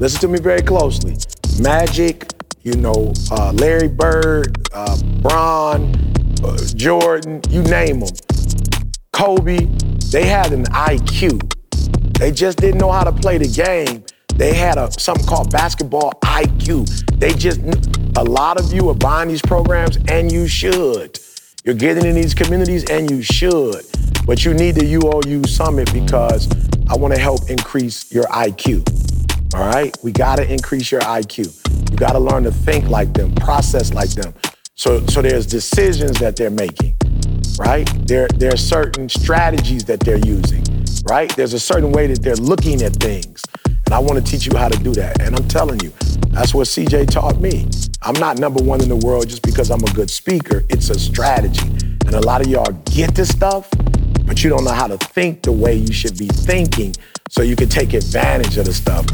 Listen to me very closely. Magic, you know, uh, Larry Bird, uh, Bron, uh, Jordan, you name them. Kobe, they had an IQ. They just didn't know how to play the game. They had a something called basketball IQ. They just a lot of you are buying these programs, and you should. You're getting in these communities, and you should. But you need the UOU Summit because I want to help increase your IQ. All right? We got to increase your IQ. You got to learn to think like them, process like them. So, so there's decisions that they're making, right? There, there are certain strategies that they're using, right? There's a certain way that they're looking at things. And I want to teach you how to do that. And I'm telling you, that's what CJ taught me. I'm not number one in the world just because I'm a good speaker. It's a strategy. And a lot of y'all get this stuff, but you don't know how to think the way you should be thinking so you can take advantage of the stuff.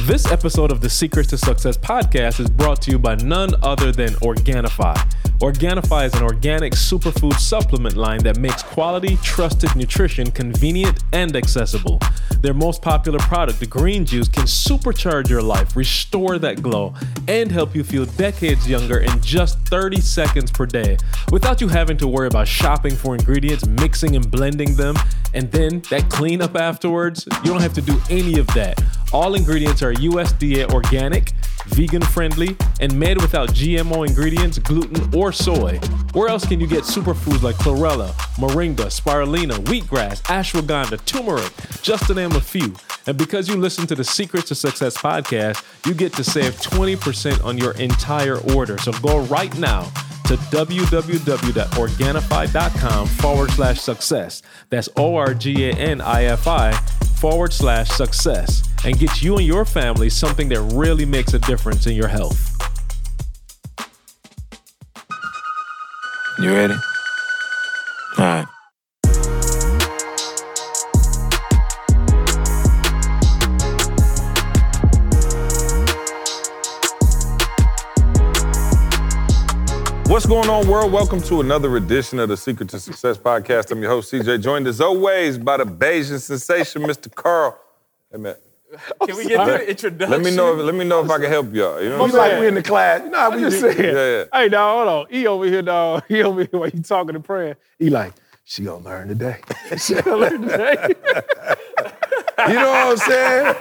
This episode of the Secrets to Success podcast is brought to you by none other than Organifi. Organifi is an organic superfood supplement line that makes quality, trusted nutrition convenient and accessible. Their most popular product, the green juice, can supercharge your life, restore that glow, and help you feel decades younger in just 30 seconds per day without you having to worry about shopping for ingredients, mixing and blending them, and then that cleanup afterwards. You don't have to do any of that. All ingredients are USDA organic, vegan friendly, and made without GMO ingredients, gluten, or soy. Where else can you get superfoods like chlorella, moringa, spirulina, wheatgrass, ashwagandha, turmeric, just to name a few? And because you listen to the Secrets to Success podcast, you get to save 20% on your entire order. So go right now to www.organifi.com forward slash success. That's O R G A N I F I forward slash success and get you and your family something that really makes a difference in your health. You ready? All right. What's going on, world? Welcome to another edition of the Secret to Success podcast. I'm your host, CJ, joined as always by the Bayesian sensation, Mr. Carl. Hey, man. Can we get to the introduction? Let me know. If, let me know if I can help y'all. You know what I'm like saying? we in the class. You know how we just do- saying. Yeah, yeah. Hey, dog, hold on. He over here, dog. He over here while you talking and praying. He like, she gonna learn today. she gonna learn today. You know what I'm saying?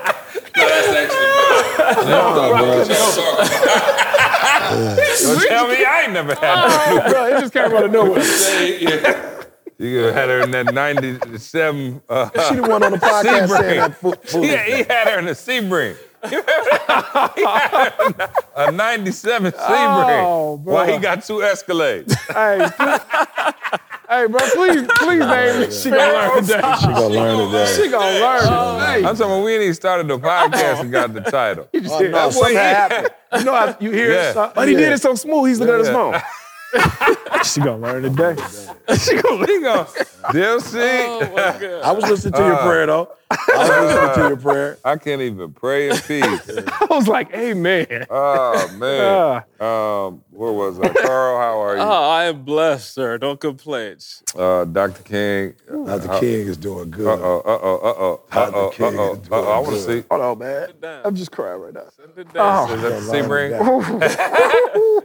Don't tell me I ain't never had Bro, it just came out of nowhere. That. You had her in that 97. Uh, She the one on the podcast saying that fo- foolish yeah, he had her in a Sebring. You? He had her in a 97 Sebring. Oh, bro. Why he got two Escalades? hey, please, hey, bro, please, please name me. She gonna learn today. She gonna learn today. She gonna learn today. I'm talking about we ain't even started the podcast and got the title. He just Oh, did no, that. something he- happened. You know how you hear Yeah. something? But he Yeah. did it so smooth, he's looking at his phone. she gonna learn today. She gonna, he gonna, DLC. I was listening to your prayer though. I was listening to your prayer. I can't even pray in peace. I was like, amen. Oh man. Um, where was I? Carl, how are you? Oh, I am blessed, sir. Don't complain. Uh, Dr. King. Dr. King is doing good. Uh oh, uh oh, uh oh, uh oh, uh King oh. is doing Uh-oh. I want to good. see. Hold on, man. I'm just crying right now. Oh, Is that the Sebring?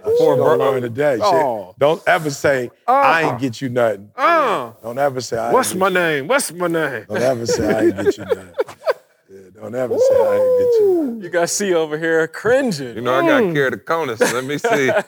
She Poor gonna bro. learn today. She- Oh. Don't ever say I ain't get you nothing. Uh, Don't ever say I what's ain't my get name? What's my name? Don't ever say I ain't get you nothing. Yeah, don't ever say I ain't get you. nothing. You guys see over here cringing. You know, I got carried the conus. Let me see.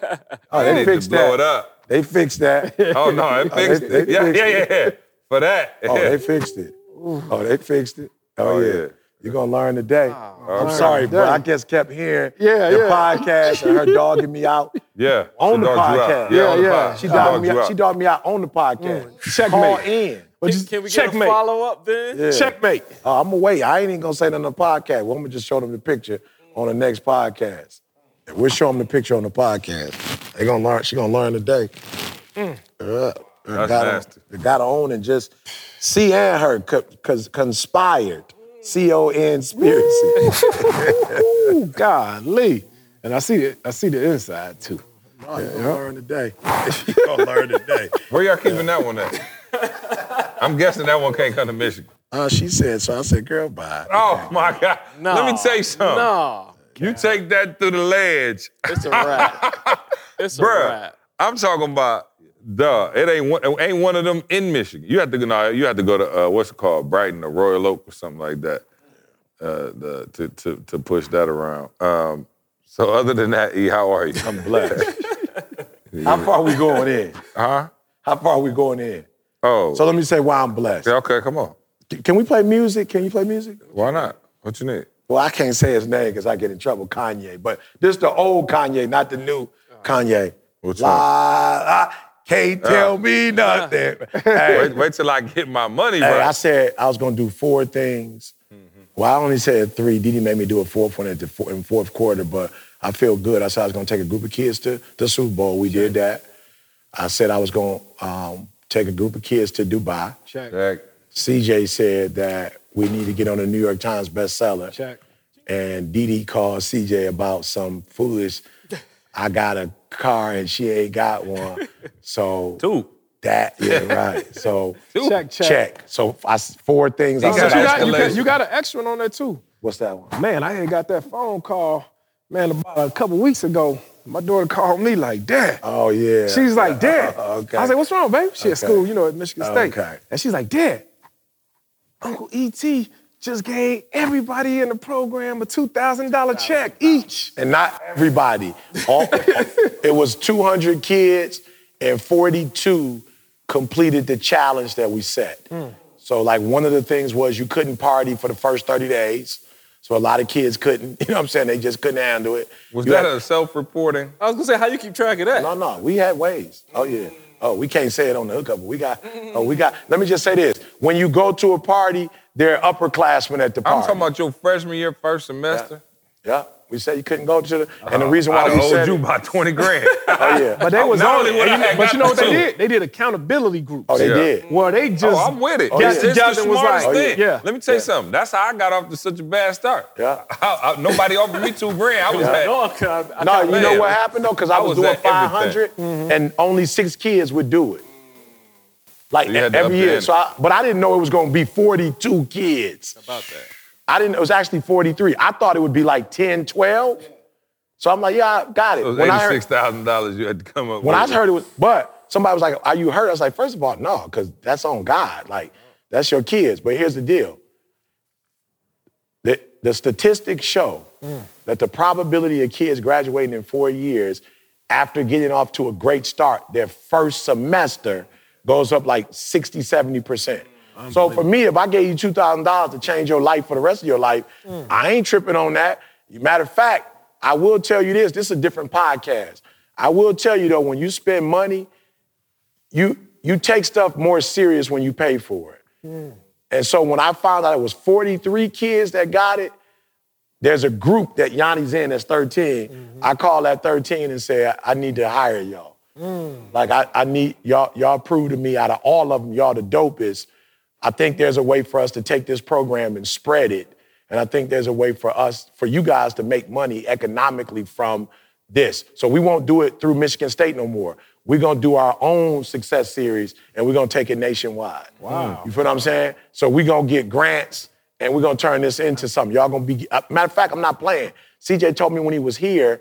Oh, They they need to fixed blow it that. up. They fixed that. Oh no, it they- fixed they it. Yeah, fixed yeah, yeah, yeah. For that. Oh, they fixed it. Oh, they fixed it. Oh, Oh, yeah. yeah. You're gonna learn today. I'm okay. sorry, but. I just kept hearing Yeah, the yeah. podcast and her dogging me out Yeah. on she the dogged you out. podcast. Yeah, on the Yeah, pod. She She dogged dogged me out. out. She dogged me out on the podcast. Checkmate. Call in. But Can, just can we get checkmate. a follow up then? Yeah. Checkmate. Uh, I'm gonna wait. I ain't even gonna say nothing on the podcast. Well, I'm gonna just show them the picture on the next podcast. And we'll show them the picture on the podcast. They gonna learn. She gonna learn today. Mm. Uh, That's got nasty. They got to own and just C and her because conspired. C O N conspiracy. Ooh, golly. And I see it. I see the inside too. Oh, you gonna learn today. you gonna learn today. Where y'all keeping that one at? I'm guessing that one can't come to Michigan. Uh, she said so. I said, girl, bye. Oh my God. Let me tell you something. No, You take that through the ledge. it's a wrap. It's a Bruh, wrap. I'm talking about duh. It ain't one it ain't one of them in Michigan. You have to go no, you have to go to uh, what's it called, Brighton or Royal Oak or something like that. Uh, the, to, to to push that around. Um, so other than that, E, how are you? I'm blessed. How far we going in? Huh? How far we going in? Oh. So let me say why I'm blessed. yeah, okay, come on. Can we play music? Can you play music? Why not? What you need? Well, I can't say his name because I get in trouble, Kanye. But this the old Kanye, not the new Kanye. Which La, la, can't tell me nothing. hey, Wait, wait till I get my money hey, right. I said I was gonna do four things. Well, I only said three. Didi made me do a fourth one at the four, in fourth quarter, but I feel good. I said I was gonna take a group of kids to the Super Bowl. We did that. I said I was gonna um, take a group of kids to Dubai. Check. Jack, CJ said that we need to get on the New York Times bestseller. Check. And Didi called CJ about some foolish, I got a car and she ain't got one. So Two. that, yeah, right. So Check, check. check. So I, four things I said. you got I was got, you, got, you got an extra one on there too. What's that one? Man, I ain't got that phone call, man, about a couple weeks ago. My daughter called me like, Dad. Oh, yeah. She's like, Dad. Oh, okay. I was like, what's wrong, babe? She at school, you know, at Michigan State. Okay. And she's like, Dad, Uncle E.T. just gave everybody in the program a $2,000 check each. and not everybody. All, it was 200 kids, and 42 completed the challenge that we set. Hmm. So, like, one of the things was you couldn't party for the first 30 days. So a lot of kids couldn't, you know what I'm saying? They just couldn't handle it. was You that had- a self-reporting? I was gonna say, how you keep track of that? No, no, we had ways. Oh yeah. Oh, we can't say it on the hookup, but we got. Oh, we got. Let me just say this: when you go to a party, there are upperclassmen at the party. I'm talking about your freshman year, first semester. Yeah, we said you couldn't go to the, and the uh-huh. reason why I we owed said you it- about 20 grand. Oh yeah. But they was Not on only it. would I And you- have But you know what they did? They did accountability groups. oh, they Yeah. did. Well, they oh, just Oh, I'm with it. got That's, that's together the and was smartest like, thing. yeah. Let me tell you something. That's how I got off to such a bad start. Yeah. I- I- nobody offered me two grand. I was Yeah. at, No, I can't- I No, you know what happened though? Because I, I was, was doing at everything. 500, and only six kids would do it. Like So you had to every year. in. So, I, but I didn't know it was going to be 42 kids. about that. I didn't. It was actually 43. I thought it would be like 10, 12. So I'm like, yeah, I got it. it was When I heard- $86,000 you had to come up When with. I heard it was, but somebody was like, "Are you hurt?" I was like, first of all, no, because that's on God. Like, that's your kids. But here's the deal: the, the statistics show that the probability of kids graduating in four years after getting off to a great start, their first semester goes up like 60, 70 percent. So for me, if I gave you two thousand dollars to change your life for the rest of your life, mm. I ain't tripping on that. Matter of fact, I will tell you this: this is a different podcast. I will tell you though, when you spend money, you you take stuff more serious when you pay for it. And so when I found out it was 43 kids that got it, there's a group that Yanni's in that's 13. Mm-hmm. I call that 13 and say, I need to hire y'all. Like I, I need y'all, y'all prove to me out of all of them, y'all the dopest. I think there's a way for us to take this program and spread it. And I think there's a way for us, for you guys to make money economically from this. So we won't do it through Michigan State no more. We're gonna do our own success series and we're gonna take it nationwide. Wow. You feel what I'm saying? So we're gonna get grants and we're gonna turn this into something. Y'all gonna be, uh, matter of fact, I'm not playing. CJ told me when he was here,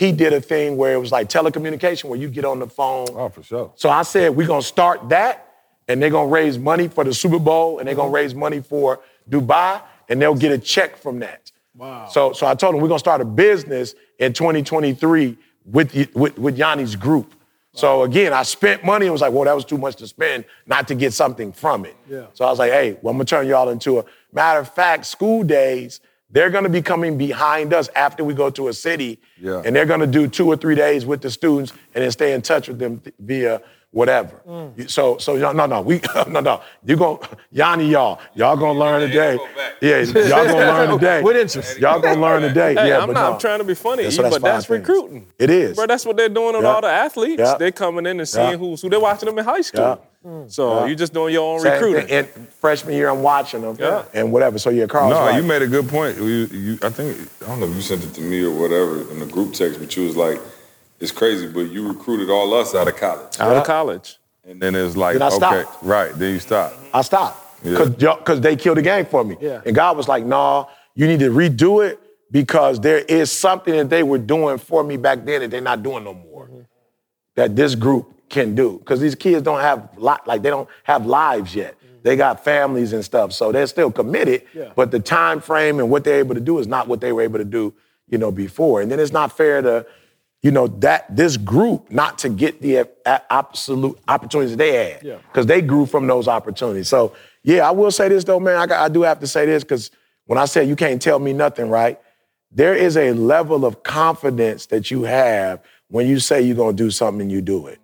he did a thing where it was like telecommunication where you get on the phone. Oh, for sure. So I said, we're gonna start that, and they're gonna raise money for the Super Bowl, and they're gonna mm-hmm. raise money for Dubai, and they'll get a check from that. Wow. So, so I told them we're gonna start a business in 2023 with, with, with Yanni's group. So again, I spent money and was like, well, that was too much to spend not to get something from it. Yeah. So I was like, hey, well, I'm gonna turn y'all into a matter of fact, school days, they're gonna be coming behind us after we go to a city. Yeah. And they're gonna do two or three days with the students and then stay in touch with them th- via whatever. Mm. So, so no, no, no, we, no, no. You going Yanni, y'all, y'all gonna learn today. Yeah, y'all gonna learn today. With interest. Y'all gonna learn today. Hey, yeah, I'm but not no. trying to be funny, Yeah, so that's but that's things. recruiting. It is. Bro, that's what they're doing on Yeah. all the athletes. Yeah. They're coming in and seeing Yeah. who's who they're watching them in high school. So Yeah. you're just doing your own Same recruiting. thing. And freshman year, I'm watching them Yeah. and whatever. So yeah, Carl's No, right. you made a good point. You, you, I think I don't know if you sent it to me or whatever in the group text, but you was like, "It's crazy," but you recruited all us out of college, Out of college. and then it's like, Then I okay, stopped. right? Then you stop. I stopped. because they killed the game for me. Yeah. And God was like, "Nah, you need to redo it because there is something that they were doing for me back then that they're not doing no more. Mm-hmm. That this group can do because these kids don't have li- like they don't have lives yet. They got families and stuff, so they're still committed. Mm-hmm. Yeah. But the time frame and what they're able to do is not what they were able to do, you know, before. And then it's not fair to, you know, that this group not to get the absolute opportunities they had Yeah. because they grew from those opportunities. So yeah, I will say this though, man. I, got, I do have to say this because when I say you can't tell me nothing, right? There is a level of confidence that you have when you say you're gonna do something and you do it.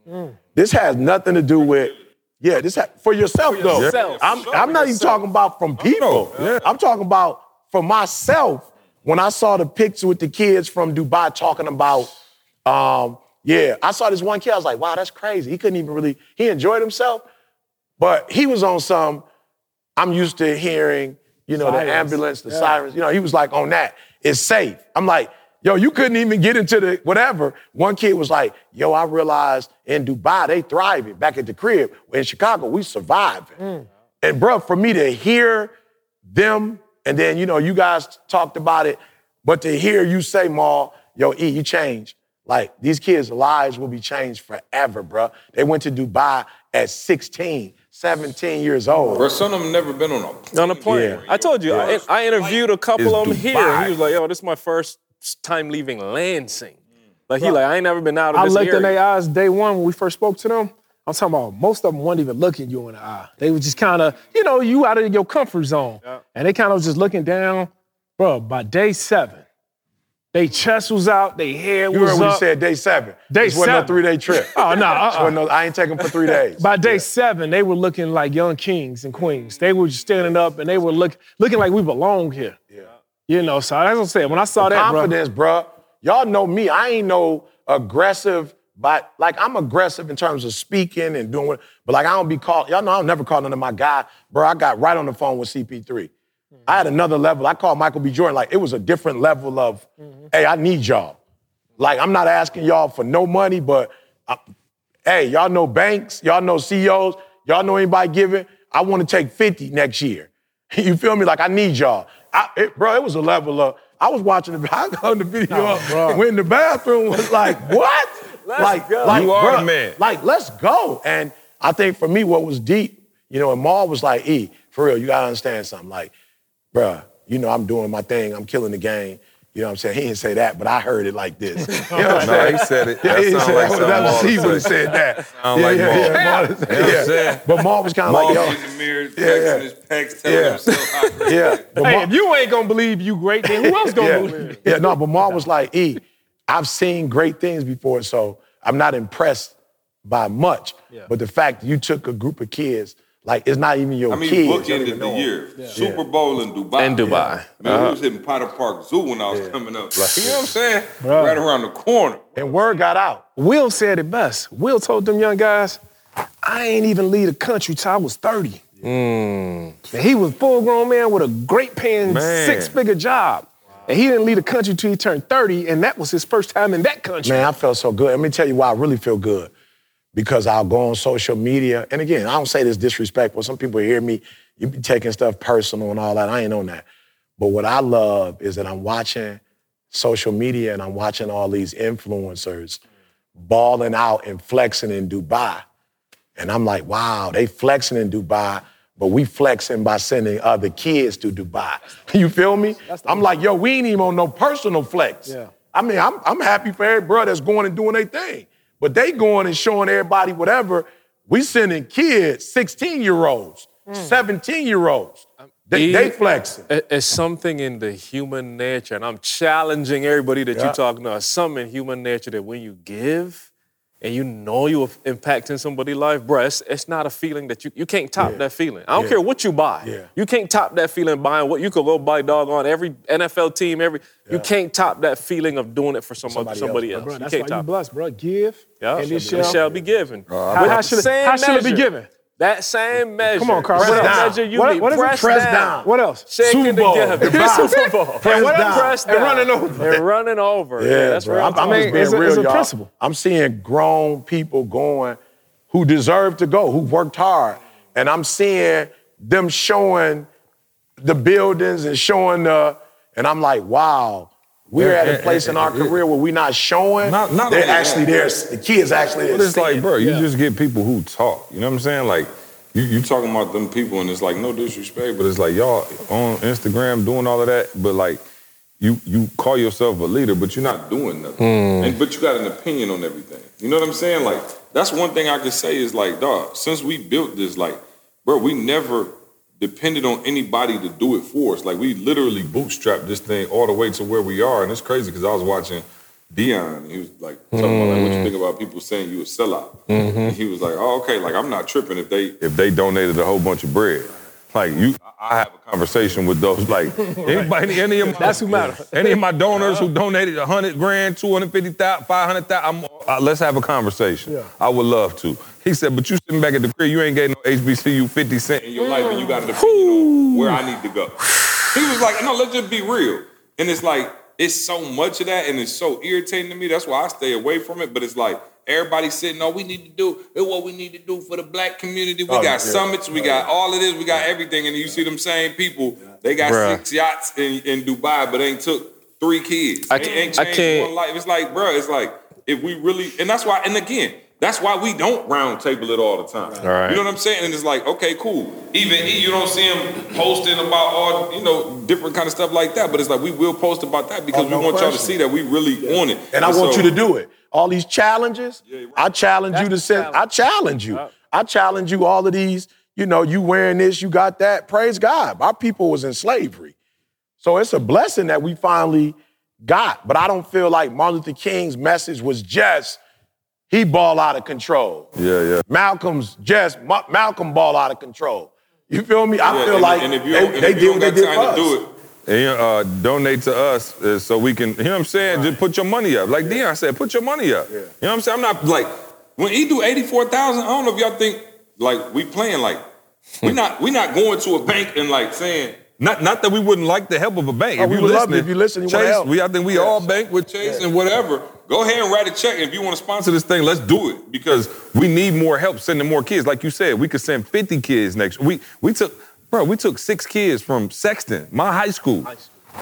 This has nothing to do with, yeah, this ha- for yourself though. yourself. I'm, I'm not even talking about from people. yeah. I'm talking about for myself. When I saw the picture with the kids from Dubai talking about, um, yeah, I saw this one kid. I was like, wow, that's crazy. He couldn't even really. He enjoyed himself, but he was on some. I'm used to hearing, you know, the ambulance, the sirens. You know, he was like on that. It's safe. I'm like, yo, you couldn't even get into the whatever. One kid was like, yo, I realized in Dubai they thriving. Back at the crib in Chicago, we surviving. Mm. And bro, for me to hear them, and then you know, you guys talked about it, but to hear you say, Maul, yo, E, you changed. Like these kids' lives will be changed forever, bro. They went to Dubai at 16, 17 years old. Bro, some of them never been on a plane. On the plane. Yeah. I told you, I, I interviewed a couple of them here. Dubai. He was like, yo, this is my first time leaving Lansing. Mm. Like, he like, I ain't never been out of I this looked in area. their eyes day one when we first spoke to them. I'm talking about most of them weren't even looking you in the eye. They were just kind of, you know, you out of your comfort zone. And they kind of was just looking down. Bro, by day seven, they chest was out, they hair You was heard what up. you said, day seven. Day this wasn't seven. no three-day trip. Oh, no, uh-uh. Wasn't no- I ain't taking for three days. By day seven, they were looking like young kings and queens. They were just standing up and they were look, looking like we belong here. You know, so that's what I'm saying. When I saw that, confidence, bro. Y'all know me. I ain't no aggressive, but like I'm aggressive in terms of speaking and doing what, but like I don't be called, y'all know I don't never call none of my guy, bro. I got right on the phone with CP3. I had another level. I called Michael B. Jordan, like it was a different level of, mm-hmm. hey, I need y'all. Like I'm not asking y'all for no money, but I- hey, y'all know banks, y'all know CEOs, y'all know anybody giving. I want to take 50 next year. You feel me? Like I need y'all. I, it, bro, it was a level of. I was watching the. I got the video up when the bathroom was like, what? like, go. like, You are bruh, the man. Like, let's go. And I think for me, what was deep, you know, and Maul was like, E, for real, you gotta understand something. Like, bruh, you know, I'm doing my thing. I'm killing the game. You know what I'm saying? He didn't say that, but I heard it like this. You know oh, what I'm No, saying? he said it. Yeah, That he sound said like that. something That was he would would have said that. Sound like Maul. yeah, You Maul- what I'm yeah. saying? But Maul was kind of like, Maul yo, in the mirror, yeah. flexing his pecs, telling Yeah. himself how great yeah. But hey, Maul- if you ain't gonna believe you great, then who else gonna yeah. believe? Yeah, no, but Maul was like, E, I've seen great things before, so I'm not impressed by much. Yeah. But the fact you took a group of kids, like it's not even your I mean, kids. you don't bookended the know 'em. year. Super Bowl in Dubai. In Dubai. Man, we uh-huh. was hitting Potter Park Zoo when I was coming up. you know what I'm saying? Right around the corner. And word got out. Will said it best. Will told them young guys, I ain't even leave the country till I was 30. Mm. And he was full grown man with a great paying six figure job. And he didn't leave the country till he turned 30, and that was his first time in that country. Man, I felt so good. Let me tell you why I really feel good. Because I'll go on social media, and again, I don't say this disrespectful. Some people hear me, you be taking stuff personal and all that. I ain't on that. But what I love is that I'm watching social media and I'm watching all these influencers balling out and flexing in Dubai. And I'm like, wow, they flexing in Dubai, but we flexing by sending other kids to Dubai. You feel me? I'm like, yo, we ain't even on no personal flex. Yeah. I mean, I'm, I'm happy for every brother that's going and doing their thing. But they going and showing everybody whatever. We sending kids, 16 year olds, mm. 17 year olds. Um, they, E- they flexing. It's something in the human nature, and I'm challenging everybody that Yeah. you're talking to. Something in human nature that when you give and you know you're impacting somebody's life, bro, it's, it's not a feeling that you, you can't top Yeah. that feeling. I don't Yeah. care what you buy. Yeah. You can't top that feeling buying what you could go buy doggone every NFL team, every you can't top that feeling of doing it for some Somebody somebody else, else. Bro, You that's can't why top it. blessed, bro. Give, Yeah. and it It shall. shall be given. how, how should, it, how should it be given? That same measure. Come on, Carl. What else? measure you What- what is it? pressed, Pressed down. down. What else? Shaking Super Bowl. together. Super Bowl. Pressed what down. Pressed And down. running over. And running over. Yeah, that's bro. real I'm, I'm just mean, being real, y'all. principle. I'm seeing grown people going who deserve to go, who worked hard, and I'm seeing them showing the buildings and showing the, and I'm like, wow, we're Yeah, at a and- place in our and- career where we're not showing. Not- not they're only that. actually there. The kids actually there. But it's like, bro, you just get people who talk. You know what I'm saying? Like, you, you talking about them people, and it's like no disrespect, but it's like y'all on Instagram doing all of that, but like you you call yourself a leader, but you're not doing nothing. Hmm. And but you got an opinion on everything. You know what I'm saying? Like that's one thing I can say is like, dog, since we built this, like, bro, we never depended on anybody to do it for us. Like we literally bootstrapped this thing all the way to where we are, and it's crazy because I was watching Deion, he was like talking about like what you think about people saying you a sellout. And he was like, oh, okay, like I'm not tripping if they if they donated a whole bunch of bread. Like you, I have a conversation with those. Like anybody, any of my, That's who matter. Any of my donors who donated a hundred grand, two hundred fifty thousand, five hundred thousand, uh, let's have a conversation. Yeah. I would love to. He said, but you sitting back at the crib, you ain't getting no HBCU fifty cent in your life, and you got an opinion on where I need to go. He was like, no, let's just be real. And it's like, it's so much of that, and it's so irritating to me. That's why I stay away from it. But it's like everybody sitting, no, we need to do it's what we need to do for the black community. We Oh, got yeah. summits, we oh, got all of this, we got everything. And you see them same people, they got Bruh. six yachts in, in Dubai, but ain't took three kids. I can't- ain't I can't- one life. It's like, bro, it's like if we really, and that's why, and again, that's why we don't round table it all the time. All right. You know what I'm saying? And it's like, okay, cool. Even you don't see him posting about all, you know, different kind of stuff like that. But it's like we will post about that because Oh, no we want y'all to see that we really on it. And I want you to do it. All these challenges, you're right. I challenge you to That's the. I challenge you. I challenge you. All of these, you know, you wearing this, you got that. Praise God. Our people was in slavery, so it's a blessing that we finally got. But I don't feel like Martin Luther King's message was just he ball out of control. Yeah, yeah. Malcolm's just Ma- Malcolm ball out of control. You feel me? I Yeah, feel and- like and if you they, don't- and they if did you what don't they got did time for to us. do it, and uh, donate to us uh, so we can, you know what I'm saying? Just put your money up. Like Deion said, put your money up. Yeah. You know what I'm saying? I'm not like, when he do 84,000, I don't know if y'all think, like, we playing like, we not we not going to a bank and like saying, not not that we wouldn't like the help of a bank. Oh, if we you would love it. If you listen, you Chase, we I think we all bank with Chase and whatever. Go ahead and write a check. If you want to sponsor this thing, let's do it because we need more help sending more kids. Like you said, we could send 50 kids next. We we took, bro, we took six kids from Sexton, my high school.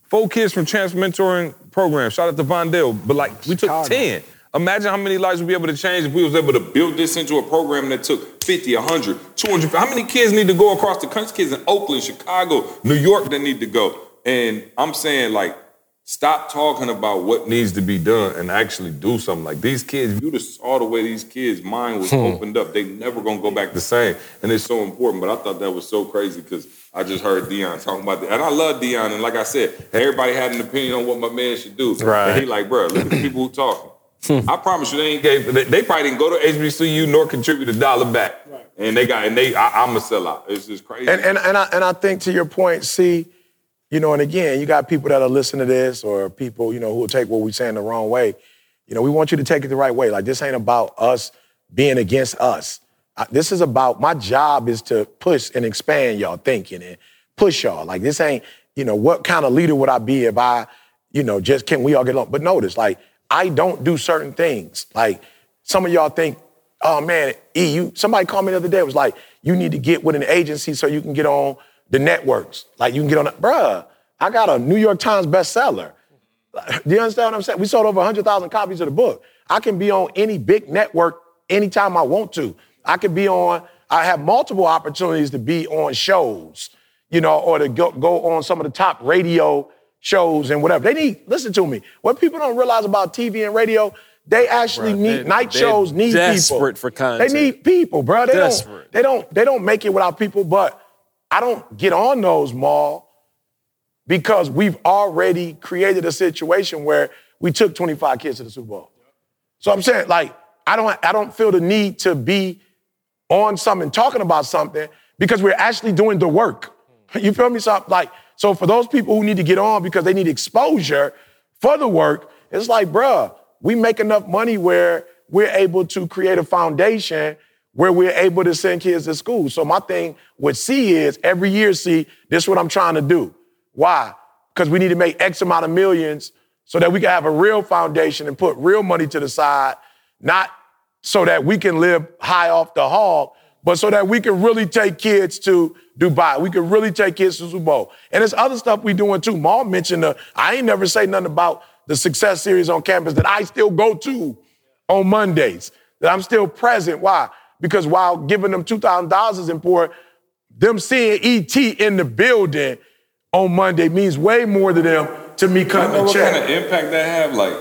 Four kids from Chance Mentoring Program. Shout out to Vondale. But like we took Chicago. 10. Imagine how many lives we'd be able to change if we was able to build this into a program that took 50, 100, 200. How many kids need to go across the country? Kids in Oakland, Chicago, New York that need to go. And I'm saying like, stop talking about what needs to be done and actually do something. Like these kids, you just saw the way these kids' mind was hmm. opened up. They never gonna go back the same. And it's so important. But I thought that was so crazy because I just heard Deion talking about that. And I love Deion. And like I said, everybody had an opinion on what my man should do. Right. And he like, bro, look at the people who talking. Hmm. I promise you, they ain't gave. They, they probably didn't go to HBCU nor contribute a dollar back. And they got, and they, I, I'm a sellout. It's just crazy. And and and I, and I think to your point, see, you know, and again, you got people that are listening to this, or people, you know, who will take what we're saying the wrong way. You know, we want you to take it the right way. Like this ain't about us being against us. I- this is about my job is to push and expand y'all thinking and push y'all. Like this ain't, you know, what kind of leader would I be if I, you know, just can we all get along? But notice, like, I don't do certain things. Like some of y'all think, oh man, E, you somebody called me the other day, was like, you need to get with an agency so you can get on the networks. Like you can get on, bruh, I got a New York Times bestseller. Do you understand what I'm saying? We sold over 100,000 copies of the book. I can be on any big network anytime I want to. I can be on, I have multiple opportunities to be on shows, you know, or to go, go on some of the top radio shows and whatever. They need, listen to me. What people don't realize about TV and radio, they actually Bruh, need, they- night shows need people. desperate for content. They need people, bro. They don't, Desperate. they don't, they don't make it without people, but I don't get on those, Maul, because we've already created a situation where we took 25 kids to the Super Bowl. So I'm saying, like, I don't, I don't feel the need to be on something, talking about something, because we're actually doing the work. You feel me? So, like, so for those people who need to get on because they need exposure for the work, it's like, bruh, we make enough money where we're able to create a foundation where we're able to send kids to school. So my thing with C is every year, see, this is what I'm trying to do. Why? Because we need to make X amount of millions so that we can have a real foundation and put real money to the side, not so that we can live high off the hog, but so that we can really take kids to Dubai. We can really take kids to Super Bowl. And there's other stuff we're doing too. Maul mentioned the, I ain't never say nothing about the success series on campus that I still go to on Mondays, that I'm still present. Why? Because while giving them $2,000 is important, them seeing ET in the building on Monday means way more to them to me You cutting know a what kind of impact that have? Like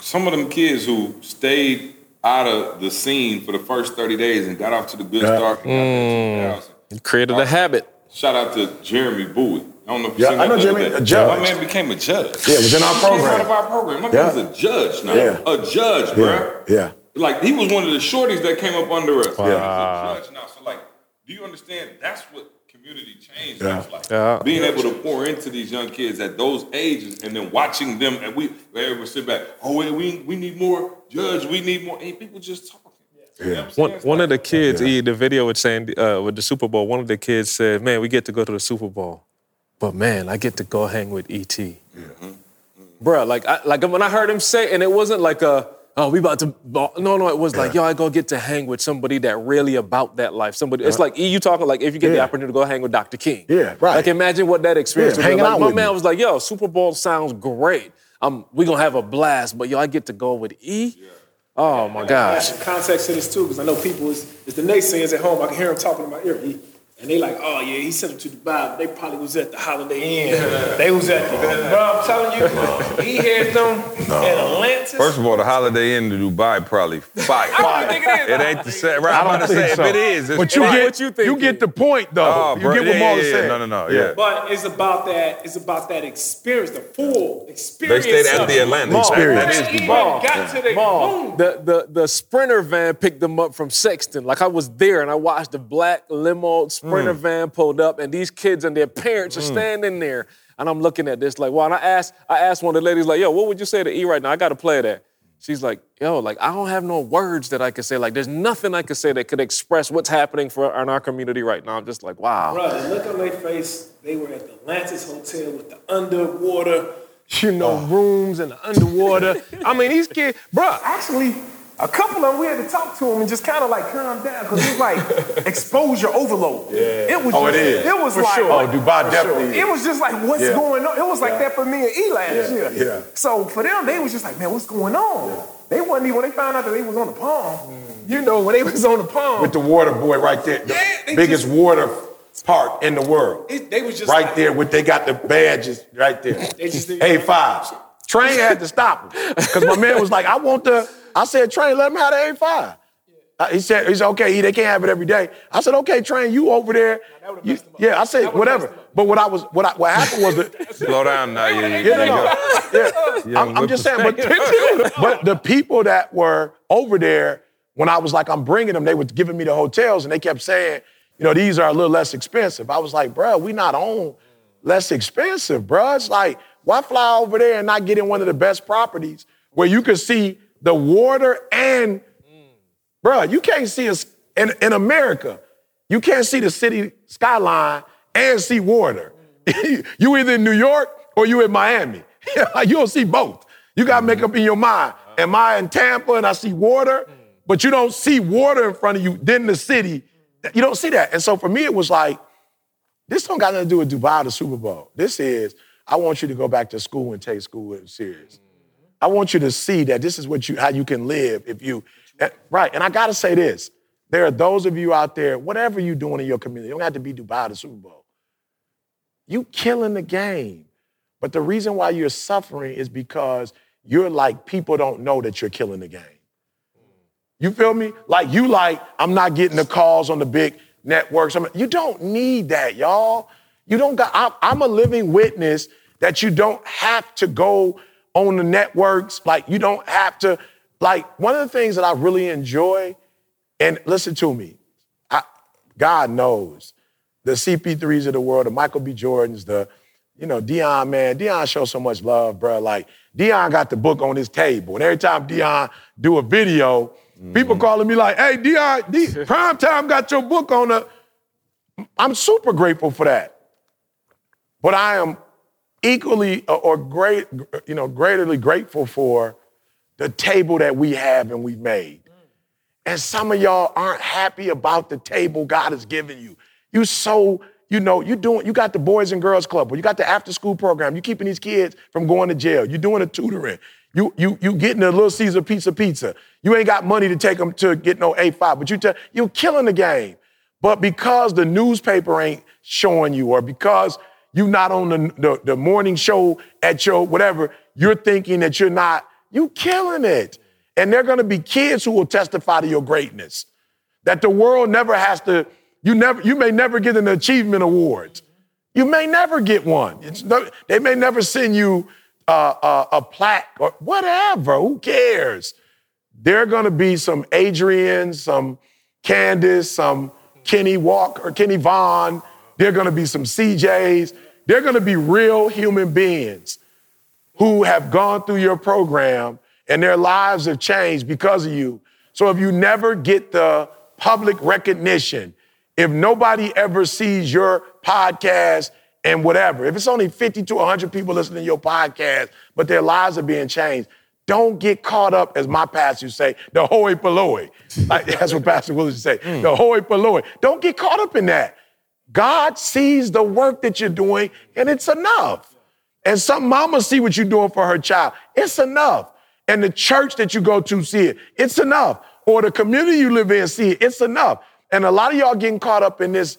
some of them kids who stayed out of the scene for the first 30 days and got off to the good start. and got that 2,000. Created a habit. Shout out to Jeremy Bowie. I don't know if you Yeah, seen I know the Jeremy, a judge. My man became a judge. Yeah, it was in our He came out of our program. My Yeah. man's a judge now. Yeah. A judge, bruh. Yeah. Like he was one of the shorties that came up under us. He's a judge now. So like, do you understand? That's what community change Yeah. like. Yeah. Being able to pour into these young kids at those ages, and then watching them, and we everyone sit back. Oh wait, we we need more judge. We need more. Hey, people just talking. You know what One, saying? One of the kids, E, the video with saying uh, with the Super Bowl, one of the kids said, "Man, we get to go to the Super Bowl, but man, I get to go hang with ET." Bruh, like, I, like when I heard him say, and it wasn't like a, "Oh, we about to," ball." no, no, it was like, "Yo, I go get to hang with somebody that really about that life." Somebody, it's like E, you talking like if you get the opportunity to go hang with Dr. King. Yeah, right. Like imagine what that experience Yeah, be. hanging Like, out my with man me. was like, "Yo, Super Bowl sounds great. Um, we gonna have a blast, but yo, I get to go with E." Oh my gosh. some context to this too, because I know people is, is the naysayers at home. I can hear them talking in my ear, E. and they like, oh yeah, he sent them to Dubai. But they probably was at the Holiday Inn. They was at, the, bro. I'm telling you, he had them in Atlantis. First of all, the Holiday Inn in Dubai probably fire. I don't think it is. It ain't the same. Right, I'm about to say if it is, it's But you Right. get, What you you, get the point though. Oh, you bro, get what yeah, Maul yeah, is yeah. saying. No, no, no, yeah. But it's about that. It's about that experience, the full experience. They stayed at the it. Atlantis. Experience. That is He Dubai. even got to the Mom, boom. the, the the sprinter van picked them up from Sexton. Like I was there and I watched the black limo sprinter Mm. van pulled up, and these kids and their parents are mm. standing there. And I'm looking at this like, wow. And I asked, I asked one of the ladies, like, yo, what would you say to E right now? I gotta play that. She's like, yo, like I don't have no words that I could say. Like, there's nothing I could say that could express what's happening for in our community right now. I'm just like, wow. Bro, look on their face, they were at the Atlantis Hotel with the underwater, you know, oh. rooms and the underwater. I mean, these kids, bro, actually, a couple of them, we had to talk to them and just kind of like calm down because it was like exposure overload. Yeah. It was Oh, it just, is. It was For like, sure. Oh, Dubai definitely It is. was just like, what's Yeah. going on? It was like that for me and E last Yeah, year. yeah. So for them, they was just like, man, what's going on? They wasn't even, when they found out that they was on the palm, you know, when they was on the palm, With the water boy right there, the Yeah, biggest just- water park in the world. it- they was just right like, there with they got the badges right there. They just- A5. Train had to stop him. Because my man was like, I want the, I said, Train, let him have the A5. Uh, he said, he said, okay, he- they can't have it every day. I said, okay, Train, you over there. would've You- messed him up. yeah, I said, That whatever. messed him up. But what I was, what I, what happened was that Slow down now. Yeah, yeah, Yeah, no, yeah. no. Yeah. I'm, I'm just saying, but, but the people that were over there, when I was like, I'm bringing them, they were giving me the hotels and they kept saying, you know, these are a little less expensive. I was like, bruh, we not on less expensive, bruh. It's like, why fly over there and not get in one of the best properties where you can see the water and, bruh, you can't see us in, in America. You can't see the city skyline and see water. you either in New York or you in Miami. you don't see both. You gotta make up in your mind. Am I in Tampa and I see water? But you don't see water in front of you, then the city. You don't see that. And so for me, it was like, this don't got nothing to do with Dubai or the Super Bowl. This is, I want you to go back to school and take school serious. I want you to see that this is what you how you can live if you eh, right. And I gotta say this: there are those of you out there, whatever you're doing in your community, you don't have to be Dubai the Super Bowl. You killing the game. But the reason why you're suffering is because you're like people don't know that you're killing the game. You feel me? Like you like, I'm not getting the calls on the big networks. I'm- you don't need that, y'all. You don't got, I, I'm a living witness that you don't have to go on the networks. Like you don't have to, like one of the things that I really enjoy, and listen to me, I, God knows, the CP3s of the world, the Michael B. Jordans, the, you know, Deion, man, Deion shows so much love, bro. Like, Deion got the book on his table. And every time Deion do a video, people mm-hmm. calling me like, hey, Deion, D- Prime Time got your book on the. I'm super grateful for that. But I am equally uh, or great, you know, greatly grateful for the table that we have and we've made. And some of y'all aren't happy about the table God has given you. You so, you know, you doing, you got the Boys and Girls Club, or you got the after school program. You keeping these kids from going to jail. You doing a tutoring. You you you getting a little Caesar pizza pizza. You ain't got money to take them to get no A5, but you tell you're killing the game. But because the newspaper ain't showing you, or because you not on the, the, the morning show at your whatever, you're thinking that you're not, you killing it. And there are gonna be kids who will testify to your greatness. That the world never has to, you never, you may never get an achievement award. You may never get one. No, they may never send you uh, uh, a plaque or whatever. Who cares? There are going to be some Adrian, some Candace, some Kenny Walker, Kenny Vaughn. There are going to be some CJs. They're going to be real human beings who have gone through your program and their lives have changed because of you. So if you never get the public recognition, if nobody ever sees your podcast and whatever, if it's only 50 to 100 people listening to your podcast, but their lives are being changed, don't get caught up, as my pastor used say, the hoi polloi. Like, that's what Pastor Willis to say, mm. the hoi polloi. Don't get caught up in that. God sees the work that you're doing, and it's enough. And some mama see what you're doing for her child. It's enough. And the church that you go to see it. It's enough. Or the community you live in see it. It's enough. And a lot of y'all getting caught up in this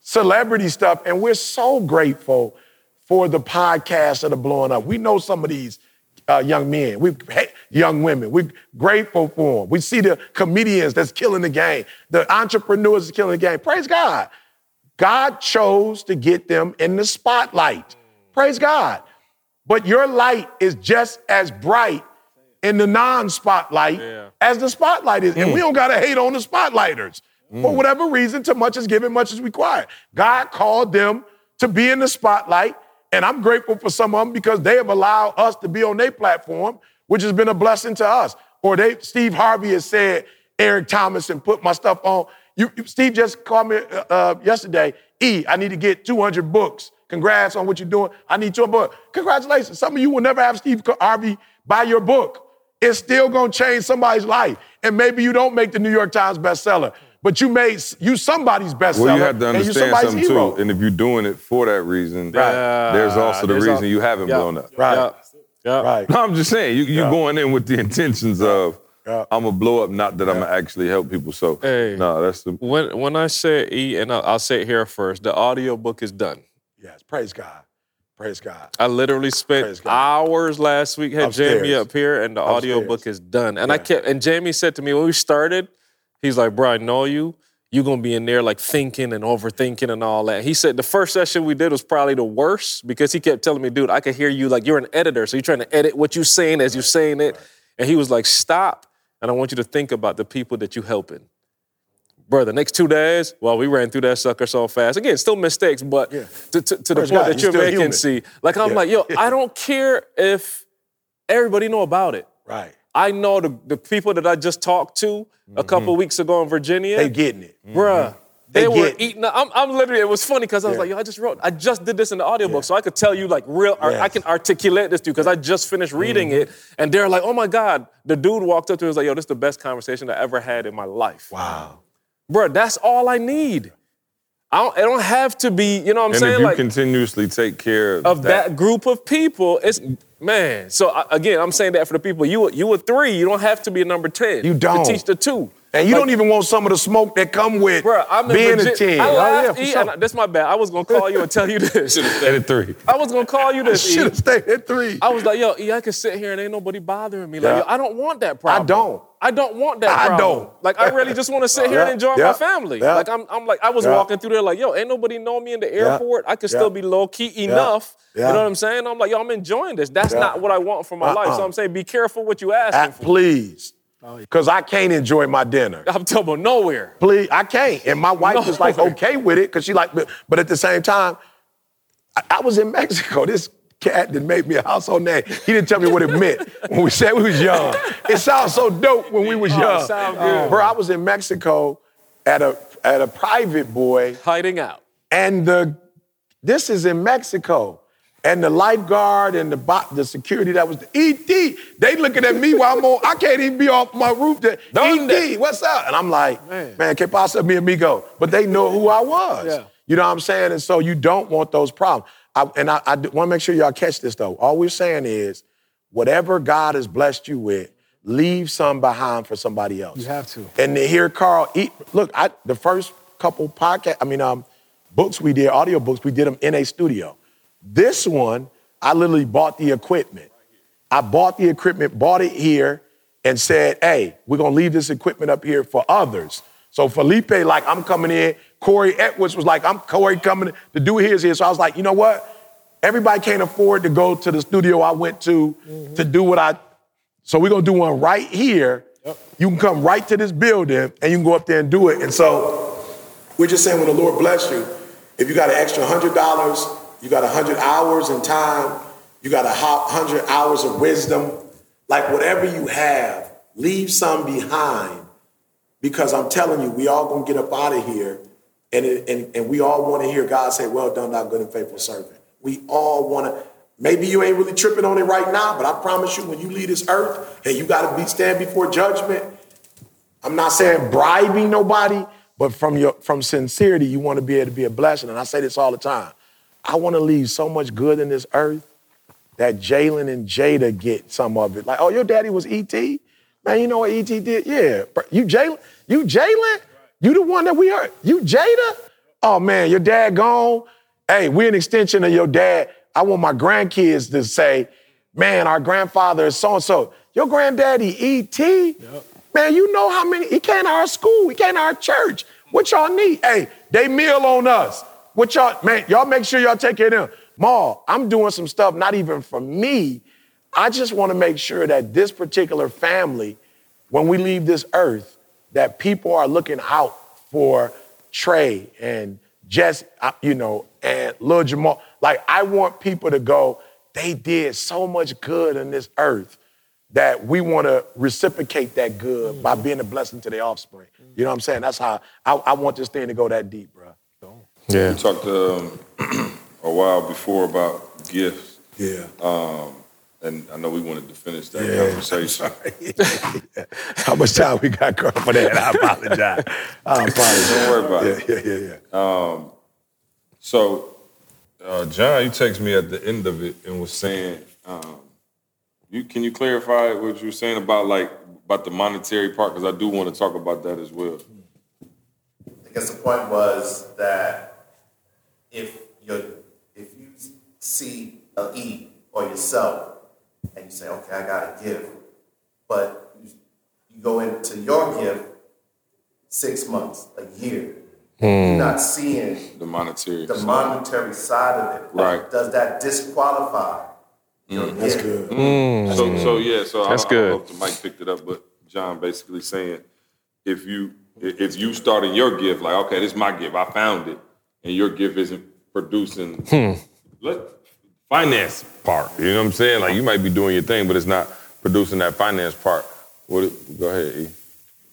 celebrity stuff, and we're so grateful for the podcasts that are blowing up. We know some of these uh, young men, we young women. We're grateful for them. We see the comedians that's killing the game, the entrepreneurs that's killing the game. Praise God. God chose to get them in the spotlight. Praise God. But your light is just as bright in the non-spotlight Yeah. as the spotlight is. And we mm. don't gotta hate on the spotlighters. For mm. whatever reason, too much is given, much is required. God called them to be in the spotlight, and I'm grateful for some of them because they have allowed us to be on their platform, which has been a blessing to us. Or they, Steve Harvey has said, Eric Thomas, and put my stuff on. You, you- Steve just called me uh, uh, yesterday. E, I need to get 200 books. Congrats on what you're doing. I need 200 books. Congratulations. Some of you will never have Steve Harvey buy your book. It's still gonna change somebody's life. And maybe you don't make the New York Times bestseller, but you made you somebody's bestseller. Well, you have to understand something hero. too. And if you're doing it for that reason, Yeah. there's also the There's reason al- you haven't Yeah. blown up. Right. Yeah. Yeah. Right. No, I'm just saying, you, you're Yeah. going in with the intentions of, Yeah. I'm going to blow up, not that I'm going to actually help people. So, Hey. no, that's the. When when I say E, and I'll, I'll say it here first, the audio book is done. Yes. Praise God. Praise God. I literally spent hours last week, had Jamie up here, and the audio book is done. And I kept, and Jamie said to me when we started, he's like, "Bro, I know you. You're gonna be in there like thinking and overthinking and all that." He said the first session we did was probably the worst because he kept telling me, "Dude, I could hear you like you're an editor, so you're trying to edit what you're saying as you're saying it." And he was like, "Stop." And I want you to think about the people that you're helping. Brother, next two days, well, we ran through that sucker so fast. Again, still mistakes, but Yeah. to, to, to the point that you're making, human. see, like I'm Yeah. like, yo, I don't care if everybody know about it. Right. I know the, the people that I just talked to a couple weeks ago in Virginia, Mm-hmm. They getting it. bruh. They, They were get eating. I'm, I'm literally. It was funny because I was Yeah. like, "Yo, I just wrote. I just did this in the audiobook, so I could tell you like real. or I can articulate this to you because I just finished reading Mm-hmm. it, and they're like, "Oh my god!" The dude walked up to me and was like, "Yo, this is the best conversation I ever had in my life." Wow. Bro, that's all I need. I don't, it don't have to be, you know what I'm And saying? if you like continuously take care of, of that. group of people, it's man. So I, again, I'm saying that for the people. You you a three. You don't have to be a number ten. You don't. to teach the two. And you Like, don't even want some of the smoke that come with Bro, I'm being Virgi- a 10. I Oh, yeah, for E, sure. and that's my bad. I was gonna call you and tell you this. should have stayed at three. I was gonna call you this. Should have stayed at three. I was like, yo, E, I can sit here and ain't nobody bothering me. Like, Yeah. yo, I don't want that problem. I don't. I don't want that problem. I don't. Like, I really just want to sit here and enjoy yeah, my family. yeah. Like, I'm, I'm like, I was Yeah. walking through there like, yo, ain't nobody know me in the airport. I could Yeah. still be low key enough. Yeah. You know what I'm saying? I'm like, yo, I'm enjoying this. That's Yeah. not what I want for my life. So Uh-uh. I'm saying, be careful what you asking Ah, for. please. Oh, because I can't enjoy my dinner. I'm talking about nowhere. Please, I can't. And my wife No was like okay with it because she like, but, at the same time, I, I was in Mexico. This cat that made me a household name. He didn't tell me what it meant when we said we was young. It sounds so dope when we was Oh, young. sound good. Uh, bro, I was in Mexico at a at a private boy Hiding out. and the this is in Mexico. And the lifeguard and the bo- the security that was the ET, they looking at me while I'm on, I can't even be off my roof. To, ET, what's up? And I'm like, man, man que pasa mi amigo? But they know who I was. Yeah. You know what I'm saying? And so you don't want those problems. I, and I, I want to make sure y'all catch this though. All we're saying is, whatever God has blessed you with, leave some behind for somebody else. You have to. And to hear Carl eat, look, I the first couple podcast, I mean, um, books we did, audio books, we did them in a studio. This one, I literally bought the equipment. I bought the equipment, bought it here, and said, hey, we're gonna leave this equipment up here for others. So Felipe, like, I'm coming in. Corey Edwards was like, I'm Corey coming to do his here. So I was like, you know what? Everybody can't afford to go to the studio I went to mm-hmm. to do what I. So we're gonna do one right here. You can come right to this building and you can go up there and do it. And so we're just saying when the Lord bless you, if you got an extra hundred dollars, you got a hundred hours in time, you got a hundred hours of wisdom, like whatever you have, leave some behind. Because I'm telling you, we all gonna get up out of here, and, and, and we all want to hear God say, "Well done, thou good and faithful servant." We all want to. Maybe you ain't really tripping on it right now, but I promise you, when you leave this earth and you got to be stand before judgment, I'm not saying bribing nobody, but from your from sincerity, you want to be able to be a blessing. And I say this all the time. I want to leave so much good in this earth that Jalen and Jada get some of it. Like, oh, your daddy was ET? Man, you know what ET did? Yeah. You Jalen? You Jalen? You the one that we heard? You Jada? Oh man, your dad gone. Hey, we're an extension of your dad. I want my grandkids to say, man, our grandfather is so and so. Your granddaddy E.T. Man, you know how many, he came to our school, he came to our church. What y'all need? Hey, they meal on us. What y'all, man, y'all make sure y'all take care of them. Ma, I'm doing some stuff not even for me. I just want to make sure that this particular family, when we leave this earth, that people are looking out for Trey and Jesse, uh, you know, and Lil Jamal. Like, I want people to go, they did so much good on this earth that we want to reciprocate that good mm-hmm. by being a blessing to their offspring. You know what I'm saying? That's how I, I want this thing to go that deep, bro. Yeah. We talked um, a while before about gifts. Yeah. Um, and I know we wanted to finish that yeah, conversation. How much time we got for that? I apologize. I apologize. Don't worry about yeah, it. Yeah, yeah, yeah. Um, so, uh, John, you texted me at the end of it and was saying, um, you can you clarify what you were saying about like about the monetary part? Because I do want to talk about that as well. I guess the point was that if you if you see a E or yourself and you say, okay, I got a gift, but you, you go into your gift six months, a year, Mm. You're not seeing the monetary the monetary side of it. Right. Does that disqualify mm. That's good. Mm. So, so yeah. So that's I, good. I hope the mic picked it up, but John basically saying, if you if you starting your gift, like okay, this is my gift, I found it, and your gift isn't producing hmm. let, finance part. You know what I'm saying? Like you might be doing your thing, but it's not producing that finance part. What? Go ahead. E.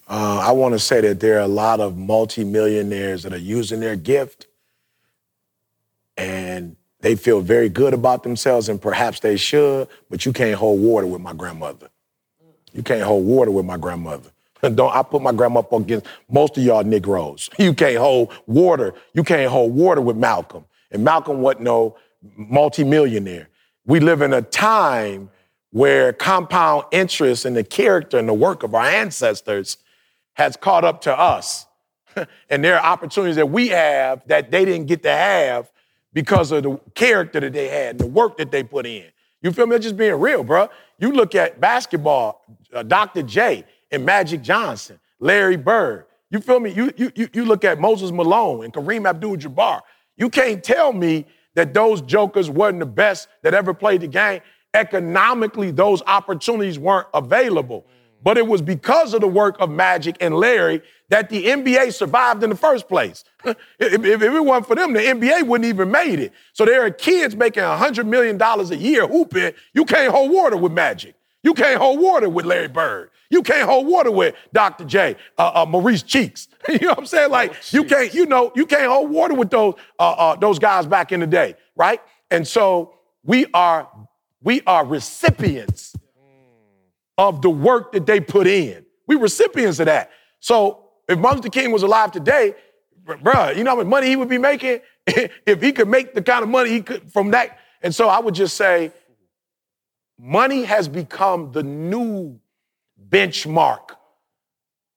Uh, I want to say that there are a lot of multimillionaires that are using their gift and they feel very good about themselves and perhaps they should, but you can't hold water with my grandmother. You can't hold water with my grandmother. Don't I put my grandma up against most of y'all Negroes. You can't hold water. You can't hold water with Malcolm. And Malcolm wasn't no multimillionaire. We live in a time where compound interest in the character and the work of our ancestors has caught up to us. and there are opportunities that we have that they didn't get to have because of the character that they had and the work that they put in. You feel me? just being real, bro. You look at basketball, uh, Dr. J and Magic Johnson, Larry Bird. You feel me? You, you, you look at Moses Malone and Kareem Abdul-Jabbar. You can't tell me that those jokers wasn't the best that ever played the game. Economically, those opportunities weren't available. But it was because of the work of Magic and Larry that the NBA survived in the first place. if, if, it wasn't for them, the NBA wouldn't even made it. So there are kids making $100 million a year hooping. You can't hold water with Magic. You can't hold water with Larry Bird. You can't hold water with Dr. J, uh, uh, Maurice Cheeks. you know what I'm saying? Like oh, you can't, you know, you can't hold water with those uh, uh, those guys back in the day, right? And so we are we are recipients of the work that they put in. We recipients of that. So if Martin Luther King was alive today, br- bruh, you know how much money he would be making if he could make the kind of money he could from that. And so I would just say, money has become the new benchmark.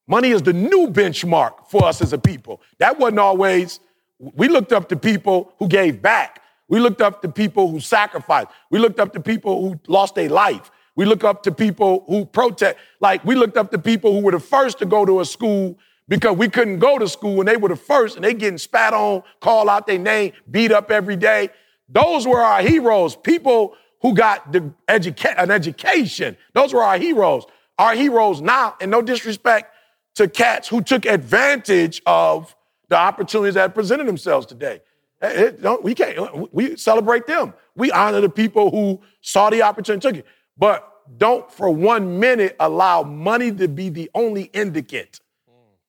Money is the new benchmark for us as a people. That wasn't always, we looked up to people who gave back. We looked up to people who sacrificed. We looked up to people who lost their life. We look up to people who protest. Like we looked up to people who were the first to go to a school because we couldn't go to school and they were the first and they getting spat on, call out their name, beat up every day. Those were our heroes. People who got the educa- an education. Those were our heroes. Our heroes now, and no disrespect to cats who took advantage of the opportunities that presented themselves today. Eh, don't- we can't. We celebrate them. We honor the people who saw the opportunity, took it. But don't for one minute allow money to be the only indicate.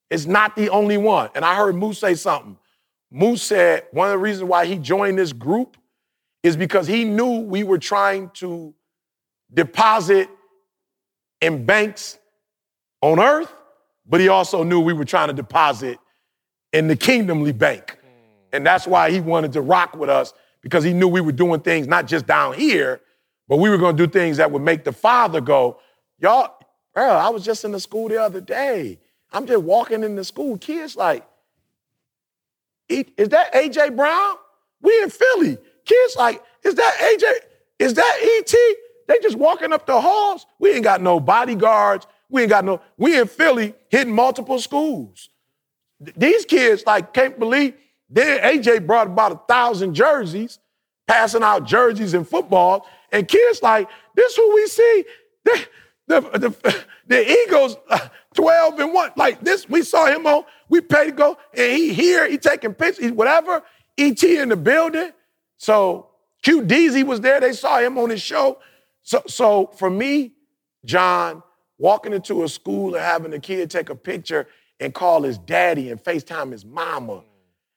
It's not the only one. And I heard Moose say something. Moose said one of the reasons why he joined this group is because he knew we were trying to deposit in banks on earth, but he also knew we were trying to deposit in the kingdomly bank. Mm. And that's why he wanted to rock with us because he knew we were doing things not just down here, but we were going to do things that would make the father go, y'all, bro, I was just in the school the other day. I'm just walking in the school. Kids like, "E- is that AJ Brown? We in Philly. Kids like, is that AJ? Is that ET? They just walking up the halls. We ain't got no bodyguards. We ain't got no, we in Philly hitting multiple schools. Th- These kids like can't believe then AJ brought about a thousand jerseys, passing out jerseys and football, and kids like this who we see. The, the, the, the Eagles, uh, 12 and 1. Like this, we saw him on, we paid to go, and he here, he taking pictures, he- whatever. ET in the building. So Q Deezy was there, they saw him on his show. So, so for me, John, walking into a school and having a kid take a picture and call his daddy and FaceTime his mama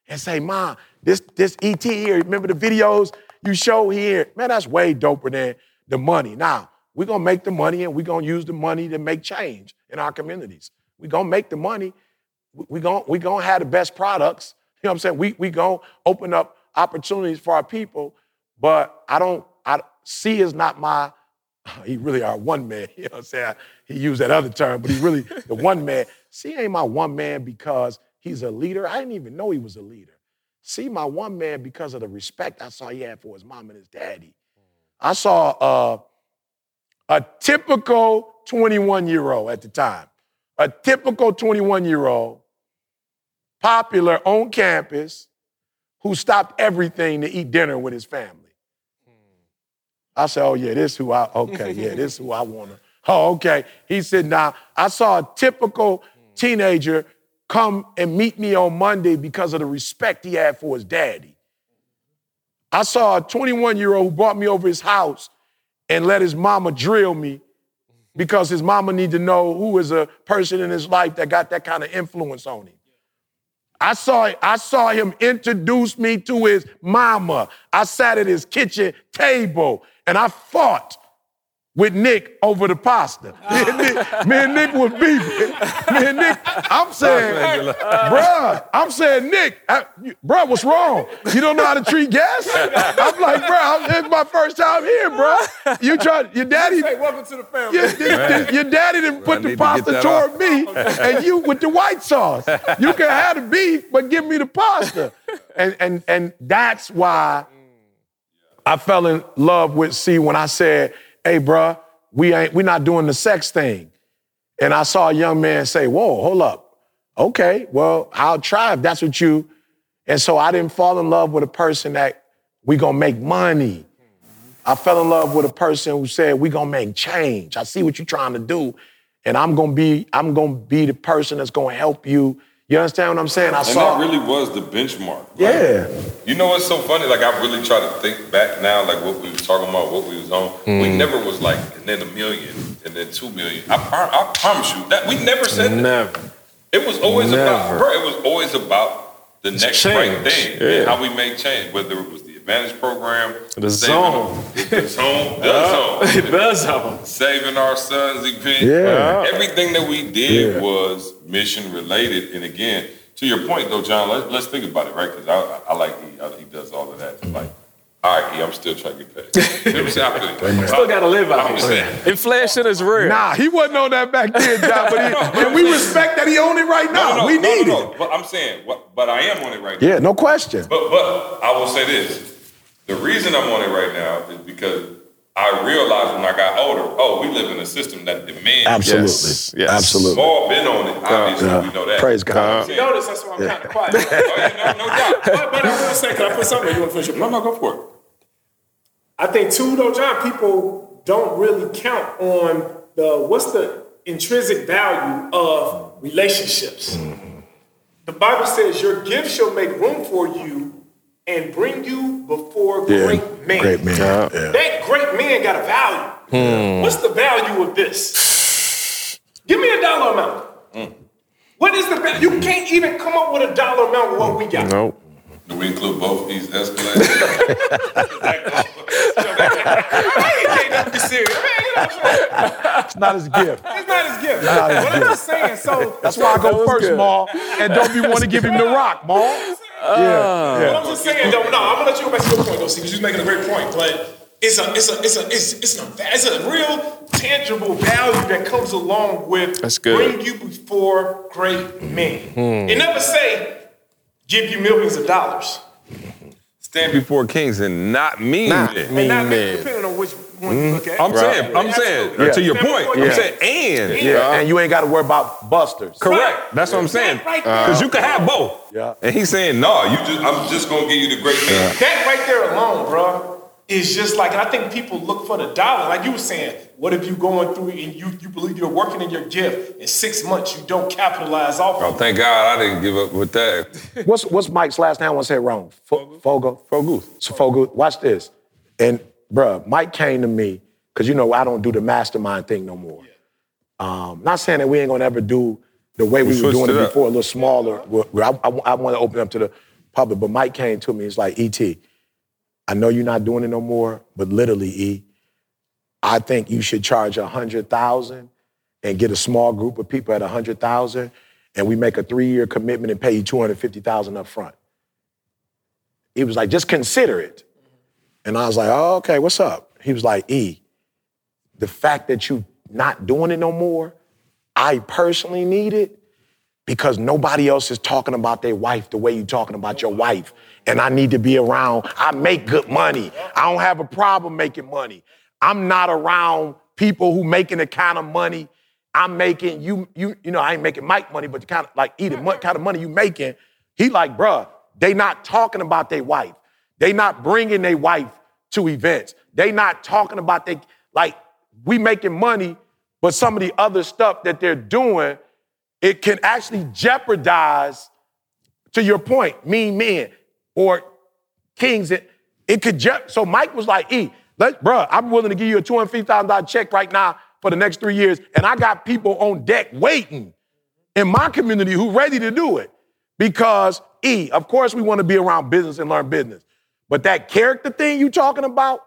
and say, Mom, this, this ET here, remember the videos you show here? Man, that's way doper than the money. Now, we're gonna make the money and we're gonna use the money to make change in our communities. We're gonna make the money. We're gonna, we gonna have the best products. You know what I'm saying? We we gonna open up opportunities for our people, but I don't, I C is not my, he really our one man. You know what I'm saying? He used that other term, but he really the one man. C ain't my one man because he's a leader. I didn't even know he was a leader. C my one man because of the respect I saw he had for his mom and his daddy. I saw uh, a typical 21 year old at the time, a typical 21 year old, popular on campus, who stopped everything to eat dinner with his family. I said, oh yeah, this who I, okay, yeah, this who I wanna. Oh, okay. He said, now, I saw a typical teenager come and meet me on Monday because of the respect he had for his daddy. I saw a 21 year old who brought me over his house and let his mama drill me because his mama need to know who is a person in his life that got that kind of influence on him. I saw, I saw him introduce me to his mama. I sat at his kitchen table and I fought with Nick over the pasta. Me and Nick, me and Nick was beefing. Me and Nick, I'm saying, bruh, I'm saying, Nick, I, you- bruh, what's wrong? You don't know how to treat guests? I'm like, bruh, it's my first time here, bruh. You try, your daddy, welcome to the family. your, your- your daddy didn't put the need to get pasta toward me, and you with the white sauce. You can have the beef, but give me the pasta. And and and that's why I fell in love with C when I said, "Hey, bruh, we ain't we not doing the sex thing." And I saw a young man say, "Whoa, hold up, okay, well, I'll try if that's what you." And so I didn't fall in love with a person that we gonna make money. I fell in love with a person who said, we gonna make change. I see what you're trying to do, and I'm gonna be, I'm gonna be the person that's gonna help you. You understand what I'm saying? I And saw. that really was the benchmark. Like, yeah. You know what's so funny? Like I really try to think back now, like what we was talking about, what we was on. We mm. never was like, and then a million, and then two million. I, I promise you that we never said that. Never. It was always about, bro. It was always about the next right thing Yeah. and how we make change, whether it was Advantage program. The saving- zone. The zone. The zone. the zone. Saving our sons' event. Yeah. Everything that we did Yeah. was mission related. And again, to your point though, John, let, let's think about it, right? Because I, I, I like he, I, he does all of that. Like, all right, I'm still trying to get paid. You know I'm saying? I feel you. Still gotta live out I'm here. saying. Inflation is real. Nah, he wasn't on that back then, John, but he, and we respect that he owned it right now. No, no, we no, need no, no. it. But I'm saying, but I am on it right now. Yeah, no question. But but I will say this: the reason I'm on it right now is because I realized when I got older, oh, we live in a system that demands. Absolutely. Yes, yes. Absolutely. All been on it. Obviously, Yeah. we know that. Praise God. You Notice that's why I'm kind of quiet. Oh, yeah, no, no doubt. but, but I will say, can I put something? You want to finish your No, no, go for it. I think too, though, John, people don't really count on the what's the intrinsic value of relationships. Mm-hmm. The Bible says your gift shall make room for you and bring you before Yeah, great men. great man. Yeah. That great man got a value. Hmm. What's the value of this? Give me a dollar amount. Hmm. What is the value? You can't even come up with a dollar amount of what we got. Nope. Do we include both these escalators? I ain't taking that serious. Man, you know what I'm saying? It's not his gift. It's not his gift. not his But I'm just saying, so That's why I go first, good. Maul, and don't be want to give him the rock, Maul. Yeah, But yeah. I'm just saying, though. No, I'm gonna let you go back to your point, though, because you're making a great point. But it's a, it's a, it's a, it's, it's a, it's a real tangible value that comes along with That's good. bring you before great men. Hmm. It never say give you millions of dollars. Stand before kings and not mean Not it. mean And not man. depending on which one you look at. I'm saying, I'm saying, Absolutely. Uh, to your point, before I'm saying, and. Yeah, and you ain't got to worry about busters. Correct. That's what I'm saying. That right uh-huh. Because you can have both. Yeah. And he's saying, no, you You just, I'm just gonna give you the great man. That right there alone, bro, is just like, and I think people look for the dollar. Like you were saying, what if you going through and you, you believe you're working in your gift, in six months you don't capitalize off Oh, of it. thank God I didn't give up with that. What's what's Mike's last name? I want to say it wrong. Fo- Fogo. Fogus. So Fogo. Watch this. And bruh, Mike came to me because you know I don't do the mastermind thing no more. Um, not saying that we ain't gonna ever do the way we, were doing it, it before, a little smaller. where- where I, I, want to open up to the public, but Mike came to me. It's like, Et, I know you're not doing it no more, but literally, E, I think you should charge a hundred thousand and get a small group of people at a hundred thousand, and we make a three-year commitment and pay you two hundred fifty thousand up front. He was like, just consider it. And I was like, oh, okay, what's up? He was like, E, the fact that you not doing it no more, I personally need it because nobody else is talking about their wife the way you're talking about your wife. And I need to be around. I make good money. I don't have a problem making money. I'm not around people who making the kind of money I'm making. You, you, you know, I ain't making Mike money, but the kind of like eating kind of money you making. He like, bruh, they not talking about their wife. They not bringing their wife to events. They not talking about they like we making money, but some of the other stuff that they're doing, it can actually jeopardize, to your point, mean men or kings. It, it could je- so Mike was like, E, let, bruh, I'm willing to give you a $250,000 check right now for the next three years. And I got people on deck waiting in my community who ready to do it. Because E, of course we want to be around business and learn business. But that character thing you talking about,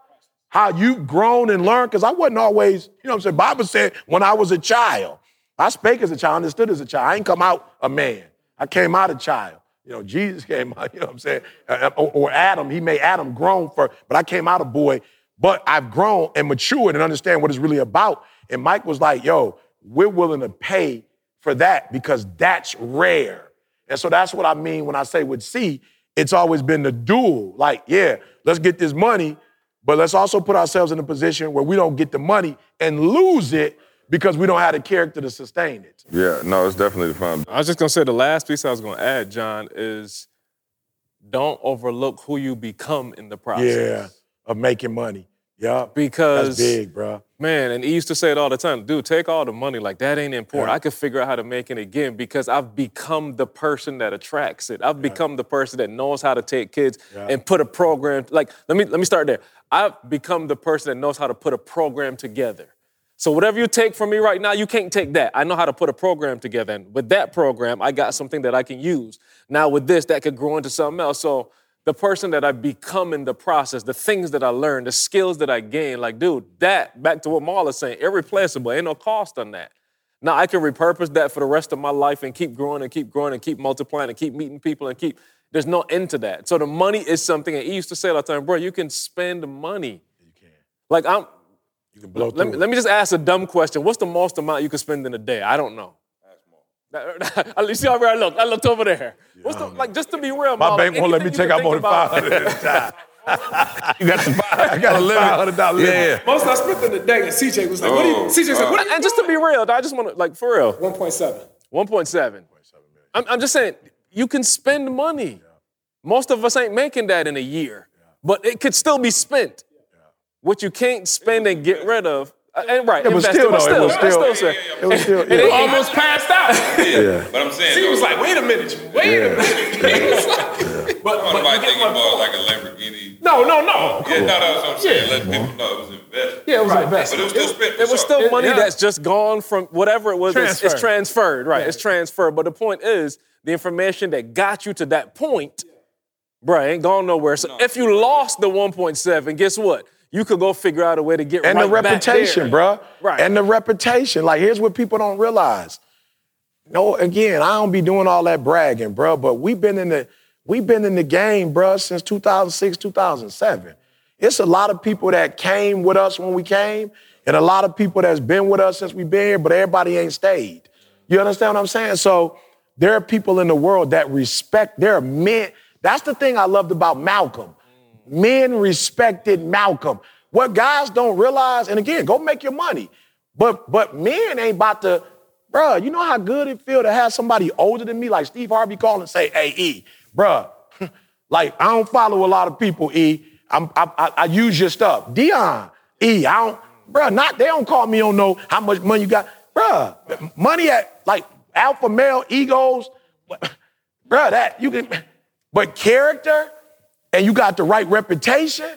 how you've grown and learned, because I wasn't always, you know what I'm saying? Bible said when I was a child, I spake as a child, understood as a child. I ain't come out a man. I came out a child. You know, Jesus came out, you know what I'm saying? Uh, or, or Adam, he made Adam grown for, but I came out a boy. But I've grown and matured and understand what it's really about. And Mike was like, yo, we're willing to pay for that because that's rare. And so that's what I mean when I say with C, it's always been the dual. Like, yeah, let's get this money, but let's also put ourselves in a position where we don't get the money and lose it because we don't have the character to sustain it. Yeah, no, it's definitely the fun. I was just gonna say the last piece I was gonna add, John, is don't overlook who you become in the process. Yeah, of making money. Yeah. Because That's big, bro. Man, and he used to say it all the time, dude, take all the money. Like that ain't important. Yeah. I could figure out how to make it again because I've become the person that attracts it. I've become the person that knows how to take kids Yeah. and put a program. Like, let me let me start there. I've become the person that knows how to put a program together. So whatever you take from me right now, you can't take that. I know how to put a program together. And with that program, I got something that I can use. Now with this, that could grow into something else. So the person that I become in the process, the things that I learn, the skills that I gain. Like, dude, that, back to what Marla's saying, irreplaceable. Ain't no cost on that. Now I can repurpose that for the rest of my life and keep growing and keep growing and keep multiplying and keep meeting people and keep. There's no end to that. So the money is something. And he used to say all the time, bro, you can spend money. You can. Like I'm. You can blow Let me, it. let me just ask a dumb question. What's the most amount you can spend in a day? I don't know. You see how I looked? I looked over there. What's the, like just to be real, My Marla, bank won't let me anything you take out more think than about- five hundred at a time. You got the five. I got a five hundred dollar limit. Yeah. Most I spent in the day, and CJ was like, what do you, Oh, CJ said, what are you And just to be real, I just want to like for real. 1.7. 1.7. I'm, I'm just saying, you can spend money. Most of us ain't making that in a year, but it could still be spent. What you can't spend and get rid of, Uh, and right, Yeah, but invest still, it, but though, it was still, still- still, say- It was still. And it yeah. Almost passed out. Yeah. But I'm saying, She though, was like, wait a minute, wait a minute. He was But, I'm but about you get thinking about like a Lamborghini. No, no, no. Yeah, no, that's what I'm saying. Yeah. Let people know it was invested. Yeah, it was an But it was still spent. It was sure. still money yeah. that's just gone from whatever it was. It's, it's Transferred. transferred, right? It's transferred. But the point is, the information that got you to that point, bruh, ain't gone nowhere. So if you lost the 1.7, guess what? You could go figure out a way to get and right the reputation, bruh. Right. And the reputation. Like, here's what people don't realize. No, again, I don't be doing all that bragging, bruh, but we've been in the we've been in the game, bruh, since 2006, 2007. It's a lot of people that came with us when we came, and a lot of people that's been with us since we've been here, but everybody ain't stayed. You understand what I'm saying? So there are people in the world that respect, there are men. That's the thing I loved about Malcolm. Men respected Malcolm. What guys don't realize, and again, go make your money. But but men ain't about to, bruh, you know how good it feel to have somebody older than me, like Steve Harvey call and say, hey, E, bruh, like I don't follow a lot of people, E. I'm, I, I, I use your stuff. Deion, E, I don't, bruh, not, they don't call me on know how much money you got. Bruh, money at like alpha male egos, bruh, that you can, but character, and you got the right reputation,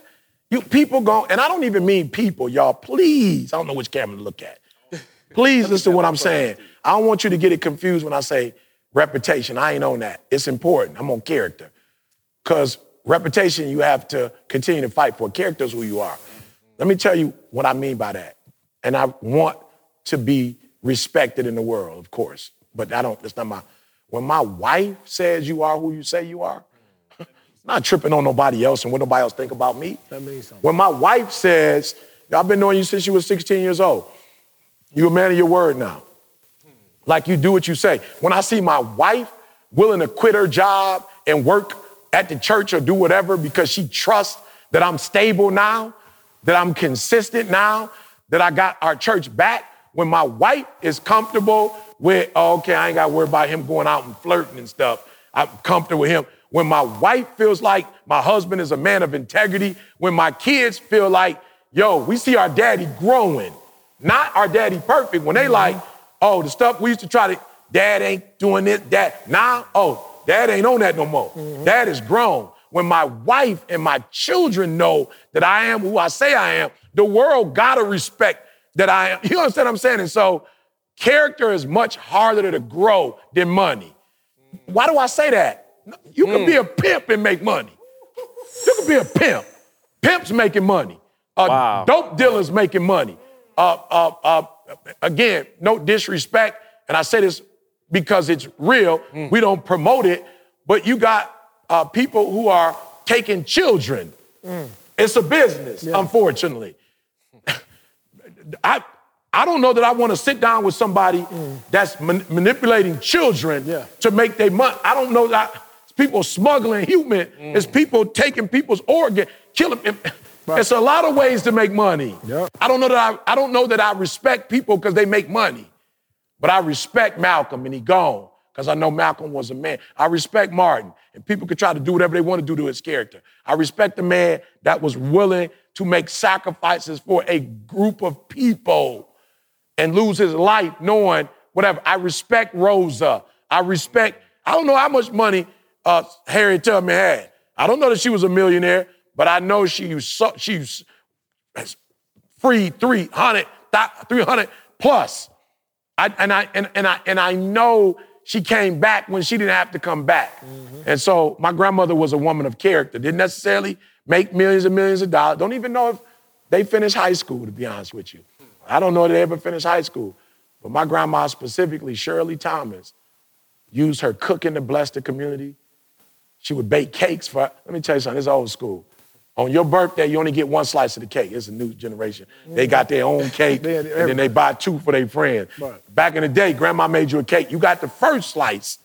you people go, and I don't even mean people, y'all. Please, I don't know which camera to look at. Please listen to what I'm saying. I don't want you to get it confused when I say reputation. I ain't on that. It's important. I'm on character. Because reputation, you have to continue to fight for. Character is who you are. Let me tell you what I mean by that. And I want to be respected in the world, of course. But I don't, that's not my, when my wife says you are who you say you are, not tripping on nobody else and what nobody else think about me. That means something. When my wife says, I've been knowing you since you were 16 years old, you a man of your word now. Like you do what you say. When I see my wife willing to quit her job and work at the church or do whatever because she trusts that I'm stable now, that I'm consistent now, that I got our church back, when my wife is comfortable with, oh, okay, I ain't got to worry about him going out and flirting and stuff. I'm comfortable with him. When my wife feels like my husband is a man of integrity, when my kids feel like, yo, we see our daddy growing, not our daddy perfect. When they mm-hmm. like, oh, the stuff we used to try to, dad ain't doing this, dad, now, oh, dad ain't on that no more. Mm-hmm. Dad is grown. When my wife and my children know that I am who I say I am, the world gotta respect that I am. You understand what I'm saying? And so character is much harder to grow than money. Mm-hmm. Why do I say that? You can be a pimp and make money. You can be a pimp. Pimps making money. Uh, Wow. Dope dealers making money. Uh, uh, uh, again, no disrespect, and I say this because it's real. We don't promote it, but you got uh, people who are taking children. It's a business, unfortunately. I I don't know that I want to sit down with somebody that's man- manipulating children Yeah. to make their money. I don't know that it's people smuggling human. It's mm. people taking people's organ, killing. them. It's a lot of ways to make money. Yeah. I don't know that I, I don't know that I respect people because they make money, but I respect Malcolm and he gone because I know Malcolm was a man. I respect Martin and people could try to do whatever they want to do to his character. I respect the man that was willing to make sacrifices for a group of people and lose his life knowing whatever. I respect Rosa. I respect, I don't know how much money uh, Harriet Tubman had. I don't know that she was a millionaire, but I know she she free 300, 300 plus. I, and, I, and, and, I, and I know she came back when she didn't have to come back. And so my grandmother was a woman of character, didn't necessarily make millions and millions of dollars. Don't even know if they finished high school, to be honest with you. I don't know if they ever finished high school. But my grandma, specifically Shirley Thomas, used her cooking to bless the community. She would bake cakes for, let me tell you something, it's old school. On your birthday, you only get one slice of the cake. It's a new generation. They got their own cake, and then they buy two for their friend. Right. Back in the day, grandma made you a cake. You got the first slice,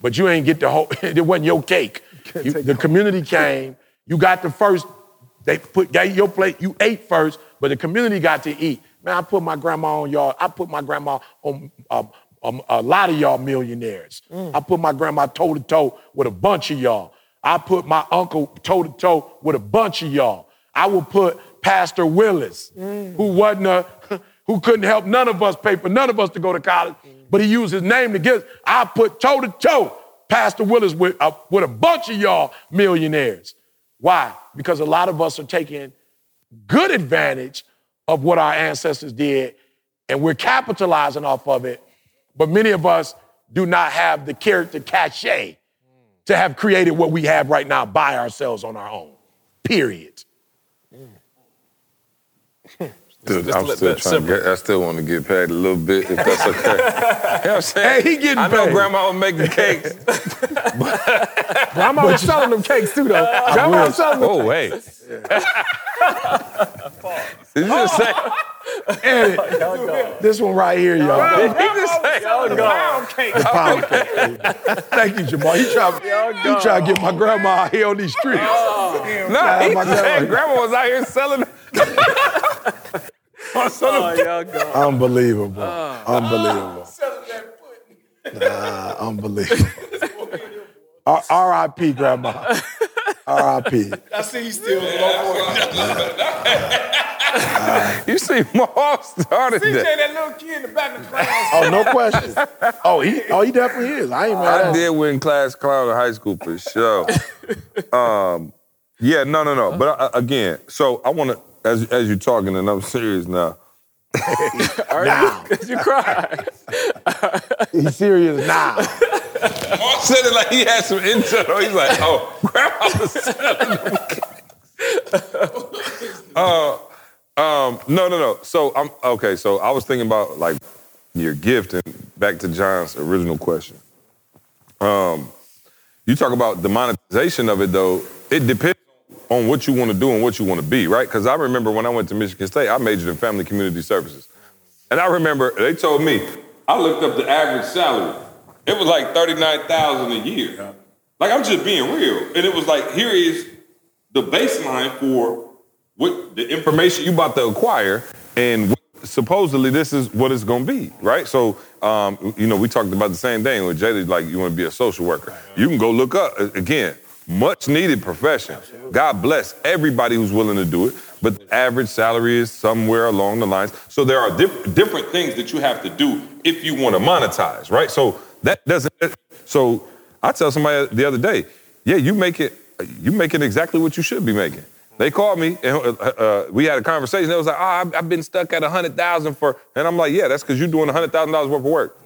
but you ain't get the whole, it wasn't your cake. You- the community came, you got the first, they put gave your plate, you ate first, but the community got to eat. Man, I put my grandma on y'all, I put my grandma on um, um, a lot of y'all millionaires. Mm. I put my grandma toe to toe with a bunch of y'all. I put my uncle toe to toe with a bunch of y'all. I would put Pastor Willis, mm. who wasn't a, who couldn't help none of us pay for none of us to go to college, mm. but he used his name to get. I put toe to toe Pastor Willis with a, with a bunch of y'all millionaires. Why? Because a lot of us are taking good advantage of what our ancestors did, and we're capitalizing off of it. But many of us do not have the character cachet to have created what we have right now by ourselves on our own. Period. Dude, just I'm still that trying to get, I still want to get paid a little bit if that's okay. you know what I'm saying? Hey, he getting I know paid. grandma was making cakes. Grandma was selling them cakes too, though. Grandma was selling them. oh, wait. Did you just oh. say? Edit. This one right here, y'all. Did he just say? Pound cake. Pound cake. Thank you, Jamal. You try, you try to get my grandma out here on these streets. Oh. No, he my said grandma. grandma was out here selling. Unbelievable. Uh. Unbelievable. Ah. Nah, unbelievable. R- R.I.P. Grandma. R.I.P. I see you still You see, Maul started that. that little kid in the back of the class. Oh, no question. Oh, he, oh, he definitely is. I ain't mad I at him. did win class clown in high school for sure. um, yeah, no, no, no. But uh, again, so I want to, as as you're talking, and I'm serious now. Now. You cry. He's serious now. Maul said it like he had some intel. He's like, oh, grandma was selling uh, um, no, no, no. So I'm okay. So I was thinking about like your gift, and back to John's original question. Um, you talk about the monetization of it, though. It depends on what you want to do and what you want to be, right? Because I remember when I went to Michigan State, I majored in family community services, and I remember they told me I looked up the average salary. It was like thirty nine thousand a year. Like I'm just being real, and it was like here is the baseline for what the information you about to acquire and what, supposedly this is what it's going to be right? So um, you know we talked about the same thing with Jada like you want to be a social worker. You can go look up again much needed profession. God bless everybody who's willing to do it but the average salary is somewhere along the lines. So there are diff- different things that you have to do if you want to monetize right? So that doesn't so i tell somebody the other day yeah you make it you making exactly what you should be making they called me and uh, uh, we had a conversation. They was like, "Oh, I've, been stuck at a hundred thousand for," and I'm like, "Yeah, that's because you're doing a hundred thousand dollars worth of work."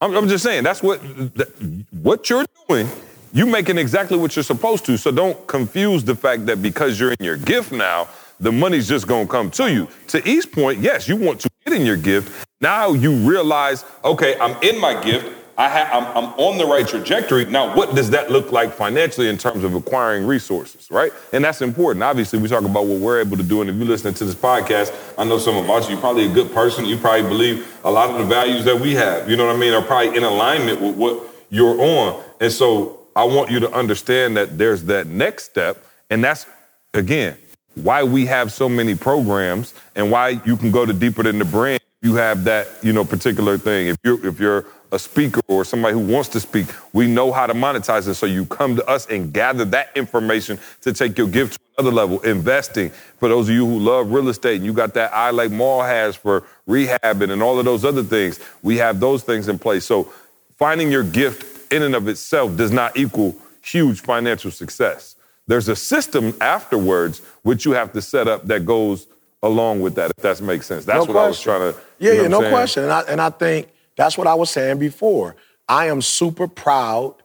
I'm, I'm just saying that's what that, what you're doing. You making exactly what you're supposed to. So don't confuse the fact that because you're in your gift now, the money's just gonna come to you. To East point, yes, you want to get in your gift. Now you realize, okay, I'm in my gift. I ha- I'm, I'm on the right trajectory. Now, what does that look like financially in terms of acquiring resources, right? And that's important. Obviously, we talk about what we're able to do. And if you're listening to this podcast, I know some about you. You're probably a good person. You probably believe a lot of the values that we have, you know what I mean, are probably in alignment with what you're on. And so I want you to understand that there's that next step. And that's, again, why we have so many programs and why you can go to deeper than the brand. You have that, you know, particular thing. If you're if you're a speaker or somebody who wants to speak, we know how to monetize it. So you come to us and gather that information to take your gift to another level. Investing for those of you who love real estate and you got that eye like Maul has for rehabbing and all of those other things. We have those things in place. So finding your gift in and of itself does not equal huge financial success. There's a system afterwards which you have to set up that goes along with that, if that makes sense. That's No what I was trying to. Yeah, you know yeah, no question. And I, and I think that's what I was saying before. I am super proud,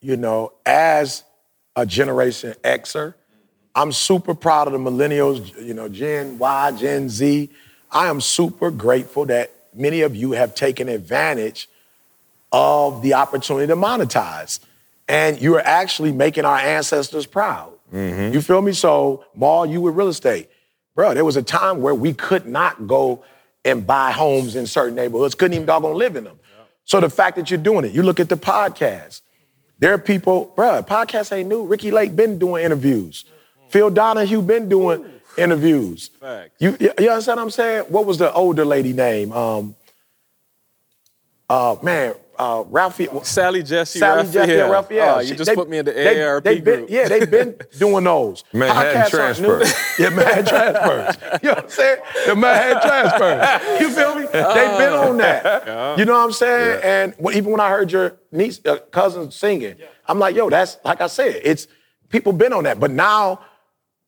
you know, as a Generation Xer. I'm super proud of the millennials, you know, Gen Y, Gen Z. I am super grateful that many of you have taken advantage of the opportunity to monetize. And you're actually making our ancestors proud. Mm-hmm. You feel me? So, Maul, you with real estate. Bro, there was a time where we could not go and buy homes in certain neighborhoods, couldn't even doggone live in them. So the fact that you're doing it, you look at the podcast. There are people, bro, podcast ain't new. Ricki Lake been doing interviews. Phil Donahue been doing interviews. Facts. You, you you understand what I'm saying? What was the older lady name? Um, uh, man, uh, Ralphie. Sally Jessy Sally Raphael. Jeff, yeah, Raphael. Oh, you She- just they- put me in the they- AARP they been, group. Yeah, they've been doing those. Manhattan Podcasts aren't transfers. yeah, Manhattan transfers. You know what I'm saying? The Manhattan transfers. You feel me? They've been on that. You know what I'm saying? And when, even when I heard your niece, uh, cousin singing, I'm like, yo, that's like I said, it's people been on that. But now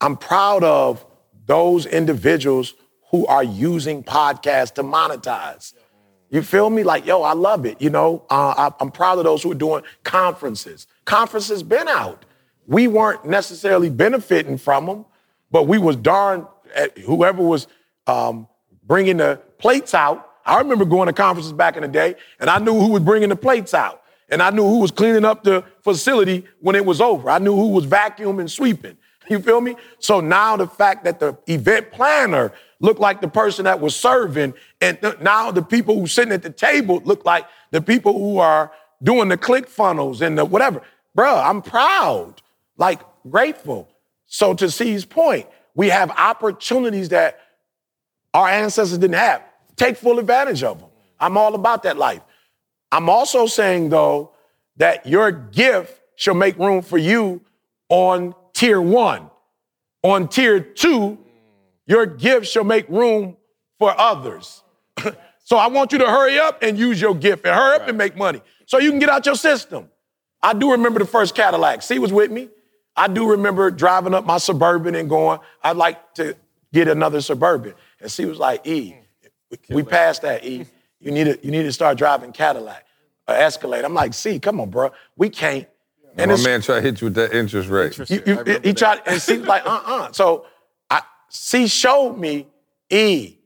I'm proud of those individuals who are using podcasts to monetize. You feel me? Like, yo, I love it. You know, uh, I, I'm proud of those who are doing conferences. Conferences been out. We weren't necessarily benefiting from them, but we was darn at whoever was um, bringing the plates out. I remember going to conferences back in the day, and I knew who was bringing the plates out, and I knew who was cleaning up the facility when it was over. I knew who was vacuuming, sweeping. You feel me? So now the fact that the event planner looked like the person that was serving, and th- now the people who sitting at the table look like the people who are doing the ClickFunnels and the whatever. Bruh, I'm proud, like grateful. So to C's point, we have opportunities that our ancestors didn't have. Take full advantage of them. I'm all about that life. I'm also saying though that your gift shall make room for you on tier one. On tier two, your gift shall make room for others. so I want you to hurry up and use your gift and hurry up and make money so you can get out your system. I do remember the first Cadillac. C was with me. I do remember driving up my Suburban and going, I'd like to get another Suburban. And C was like, E, we passed that, E. You need to, you need to start driving Cadillac, or Escalade. I'm like, C, come on, bro. We can't. And my man tried to hit you with that interest rate. you, you, he tried, and C was like, uh-uh. So C showed me, E,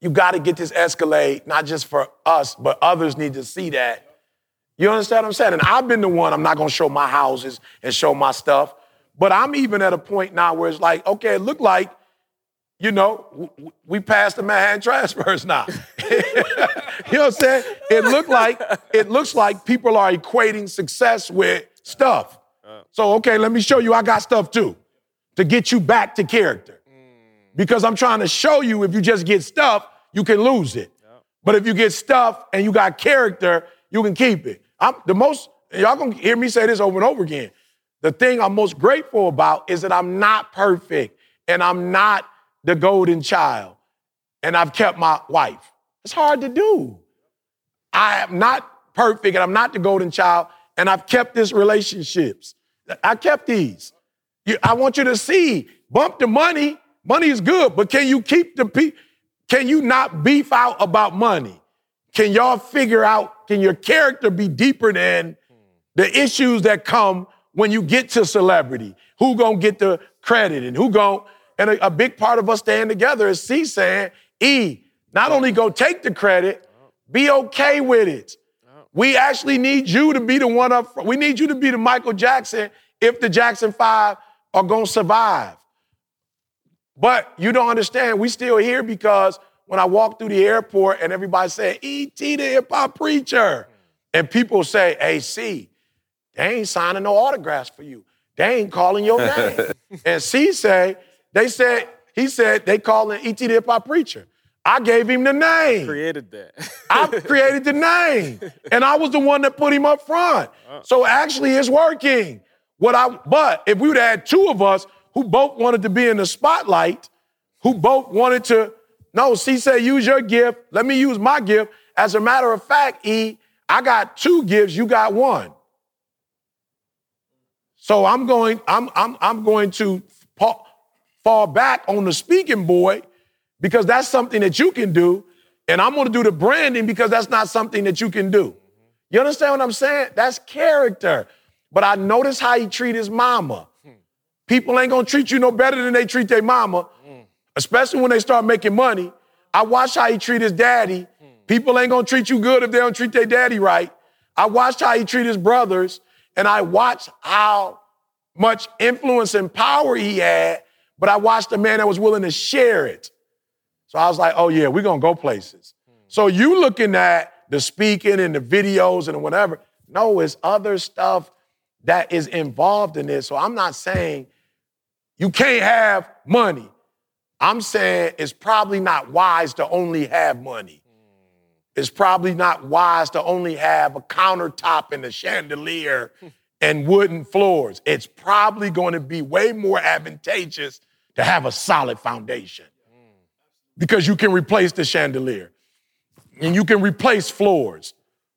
you got to get this Escalade, not just for us, but others need to see that. You understand what I'm saying? And I've been the one, I'm not going to show my houses and show my stuff, but I'm even at a point now where it's like, okay, it looked like, you know, we passed the Manhattan transfers now. you know what I'm saying? It looked like, it looks like people are equating success with stuff. Uh. So, okay, let me show you I got stuff too to get you back to character. Because I'm trying to show you if you just get stuff, you can lose it. But if you get stuff and you got character, you can keep it. I'm the most, y'all gonna hear me say this over and over again. The thing I'm most grateful about is that I'm not perfect and I'm not the golden child and I've kept my wife. It's hard to do. I am not perfect and I'm not the golden child and I've kept these relationships. I kept these. I want you to see, bump the money. Money is good, but can you keep the pe- Can you not beef out about money? Can y'all figure out? Can your character be deeper than the issues that come when you get to celebrity? Who gonna get the credit and who gon' and a, a big part of us staying together is C saying, E, not only go take the credit, be okay with it. We actually need you to be the one up front. We need you to be the Michael Jackson if the Jackson Five are gonna survive. But you don't understand, we still here because when I walk through the airport and everybody say, E.T. the hip hop preacher, and people say, hey, C, they ain't signing no autographs for you. They ain't calling your name. and C say, they said, he said they calling E.T. the hip hop preacher. I gave him the name. Created that. I created the name, and I was the one that put him up front. So actually, it's working. What I but if we would have had two of us who both wanted to be in the spotlight, who both wanted to, no, C said, use your gift. Let me use my gift. As a matter of fact, E, I got two gifts. You got one. So I'm going. I'm I'm I'm going to pa- fall back on the speaking boy because that's something that you can do. And I'm going to do the branding because that's not something that you can do. You understand what I'm saying? That's character. But I notice how he treat his mama. People ain't gonna treat you no better than they treat their mama, especially when they start making money. I watch how he treat his daddy. People ain't gonna treat you good if they don't treat their daddy right. I watched how he treat his brothers, and I watched how much influence and power he had, but I watched a man that was willing to share it. So I was like, oh yeah, we're gonna go places. So you looking at the speaking and the videos and whatever. No, it's other stuff that is involved in this. So I'm not saying you can't have money. I'm saying it's probably not wise to only have money. Hmm. It's probably not wise to only have a countertop and a chandelier and wooden floors. It's probably going to be way more advantageous to have a solid foundation hmm. because you can replace the chandelier and you can replace floors,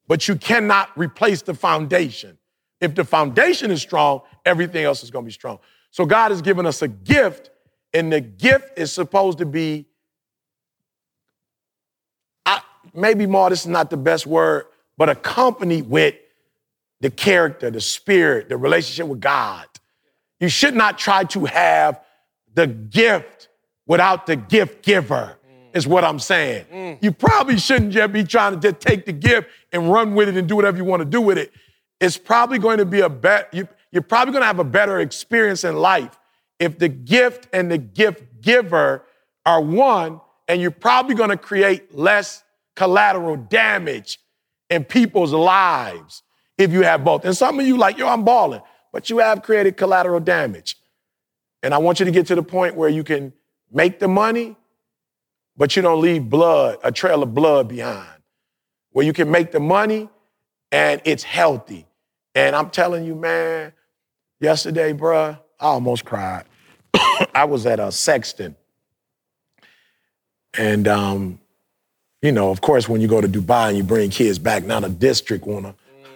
but you cannot replace the foundation. If the foundation is strong, everything else is going to be strong. So God has given us a gift, and the gift is supposed to be. I, maybe more. This is not the best word, but accompanied with the character, the spirit, the relationship with God. You should not try to have the gift without the gift giver mm. is what I'm saying. Mm. You probably shouldn't just be trying to just take the gift and run with it and do whatever you want to do with it. It's probably going to be a better, you, you're probably going to have a better experience in life if the gift and the gift giver are one, and you're probably going to create less collateral damage in people's lives if you have both. And some of you like, yo, I'm balling, but you have created collateral damage. And I want you to get to the point where you can make the money but you don't leave blood, a trail of blood behind, where you can make the money and it's healthy. And I'm telling you, man, yesterday, bruh, I almost cried. I was at a Sexton. And, um, you know, of course, when you go to Dubai and you bring kids back, now the district wanna.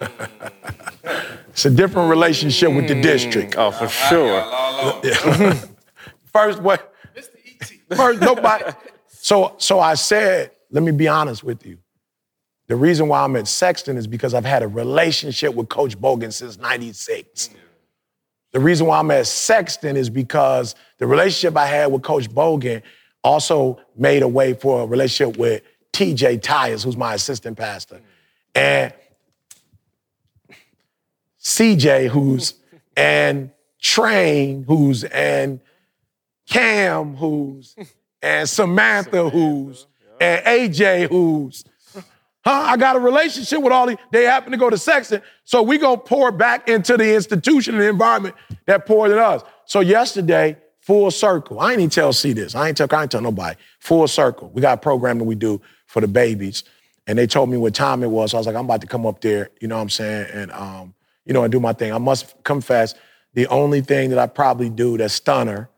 it's a different relationship with the district. Oh, for sure. First, what? First, nobody. So, so I said, let me be honest with you. The reason why I'm at Sexton is because I've had a relationship with Coach Bogan since 96. The reason why I'm at Sexton is because the relationship I had with Coach Bogan also made a way for a relationship with TJ Tyers, who's my assistant pastor. And CJ, who's, and Train, who's, and Cam, who's, and Samantha, who's, and AJ, who's. Huh? I got a relationship with all these. They happen to go to Sexton. So we gonna pour back into the institution and the environment that poured in us. So yesterday, full circle. I ain't even tell C this. I ain't tell, I ain't tell nobody. Full circle. We got a program that we do for the babies. And they told me what time it was. So I was like, I'm about to come up there, you know what I'm saying? And um, you know, and do my thing. I must confess, the only thing that I probably do that's stunner,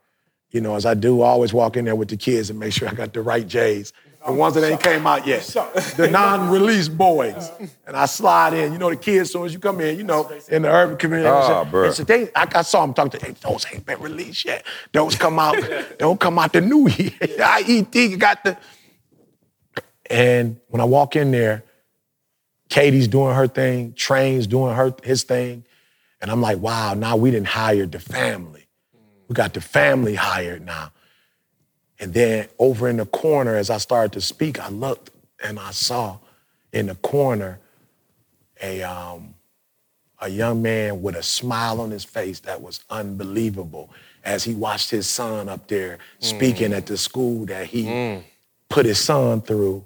you know, as I do, I always walk in there with the kids and make sure I got the right J's. The ones that ain't came out yet. The non-release boys. And I slide in. You know, the kids, as soon as you come in, you know, in the urban community. Ah, they bruh. say, they, I, I saw them talking to hey, those ain't been released yet. Those come out, don't come out the new year. IET got the. And when I walk in there, Katie's doing her thing, Train's doing her his thing. And I'm like, wow, now we didn't hire the family. We got the family hired now. And then over in the corner, as I started to speak, I looked and I saw in the corner a, um, a young man with a smile on his face that was unbelievable as he watched his son up there speaking mm. at the school that he mm. put his son through.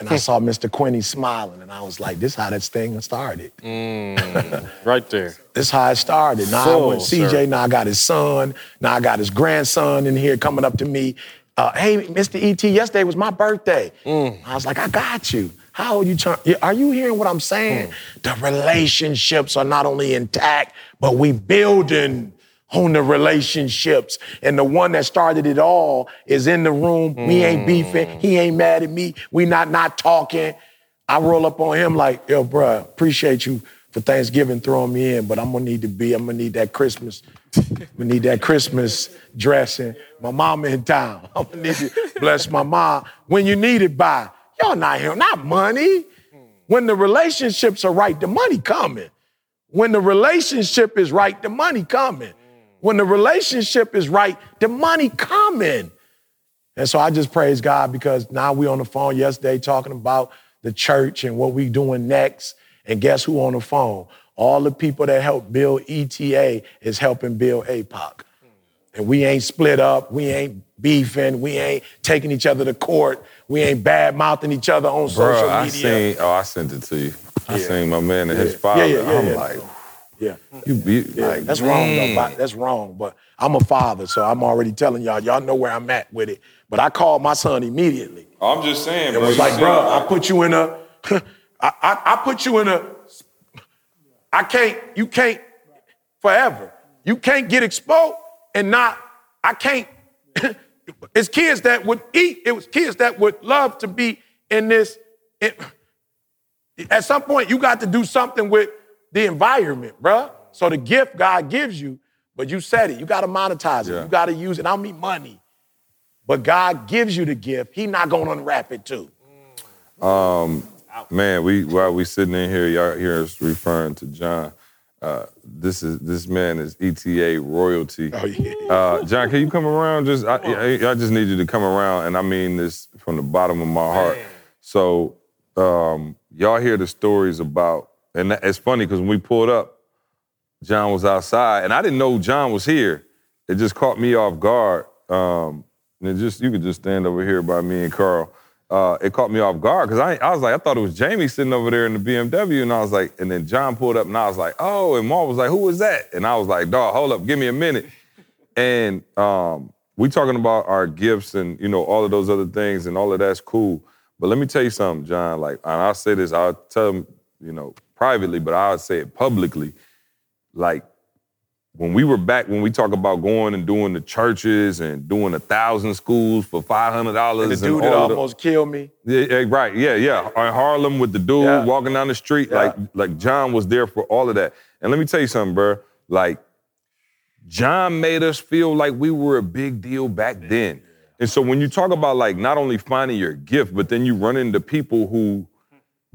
And I saw Mr. Quinney smiling, and I was like, this is how this thing started. Mm. Right there. This how it started. Now I went CJ, circle. now I got his son, now I got his grandson in here coming up to me. Uh, hey, Mr. ET, yesterday was my birthday. Mm. I was like, I got you. How are you yeah, Are you hearing what I'm saying? Mm. The relationships are not only intact, but we building on the relationships. And the one that started it all is in the room. We ain't beefing. He ain't mad at me. We not not talking. I roll up on him like, yo, bruh, appreciate you for Thanksgiving throwing me in, but I'm gonna need to be, I'm gonna need that Christmas, I'm gonna need that Christmas dressing. My mama in town. I'm gonna need to bless my mom. When you need it by, y'all not here, not money. When the relationships are right, the money coming. When the relationship is right, the money coming. When the relationship is right, the money coming. And so I just praise God because now we on the phone yesterday talking about the church and what we doing next. And guess who on the phone? All the people that helped build ETA is helping build APOC. And we ain't split up. We ain't beefing. We ain't taking each other to court. We ain't bad mouthing each other on Bro, social I media. seen. Oh, I sent it to you. I Yeah. seen my man and his father. Yeah, yeah, yeah, I'm yeah. like, yeah. you be Yeah, like, that's wrong though. that's wrong. But I'm a father, so I'm already telling y'all. Y'all know where I'm at with it. But I called my son immediately. I'm just saying, It was like, bro, I put you in a, I, I, I put you in a, I can't, you can't forever. You can't get exposed and not, I can't. it's kids that would eat, it was kids that would love to be in this. it- at some point, you got to do something with the environment, bruh. So the gift God gives you, but you said it, you got to monetize it. Yeah. You got to use it. I don't mean money. But God gives you the gift. He not going to unwrap it too. Um, Man, we while we sitting in here, y'all hear us referring to John. Uh, this is this man is ETA royalty. Oh, yeah. Uh, John, can you come around? Just I, I, I just need you to come around, and I mean this from the bottom of my heart. So um, y'all hear the stories about, and that- it's funny because when we pulled up, John was outside, and I didn't know John was here. It just caught me off guard. Um, and it just you could just stand over here by me and Carl. Uh, it caught me off guard because I, I was like, I thought it was Jamie sitting over there in the BMW, and I was like, and then John pulled up, and I was like, oh, and Mark was like, who was that? And I was like, dog, hold up, give me a minute. And um, we talking about our gifts and you know all of those other things, and all of that's cool. But let me tell you something, John. Like, and I'll say this, I'll tell him, you know, privately, but I'll say it publicly. Like, when we were back, when we talk about going and doing the churches and doing a thousand schools for five hundred dollars, the dude that all of the- almost killed me. yeah, yeah, right. Yeah, yeah. In Harlem with the dude Yeah. walking down the street, Yeah. like like John was there for all of that. And let me tell you something, bro. Like John made us feel like we were a big deal back then. And so when you talk about like not only finding your gift, but then you run into people who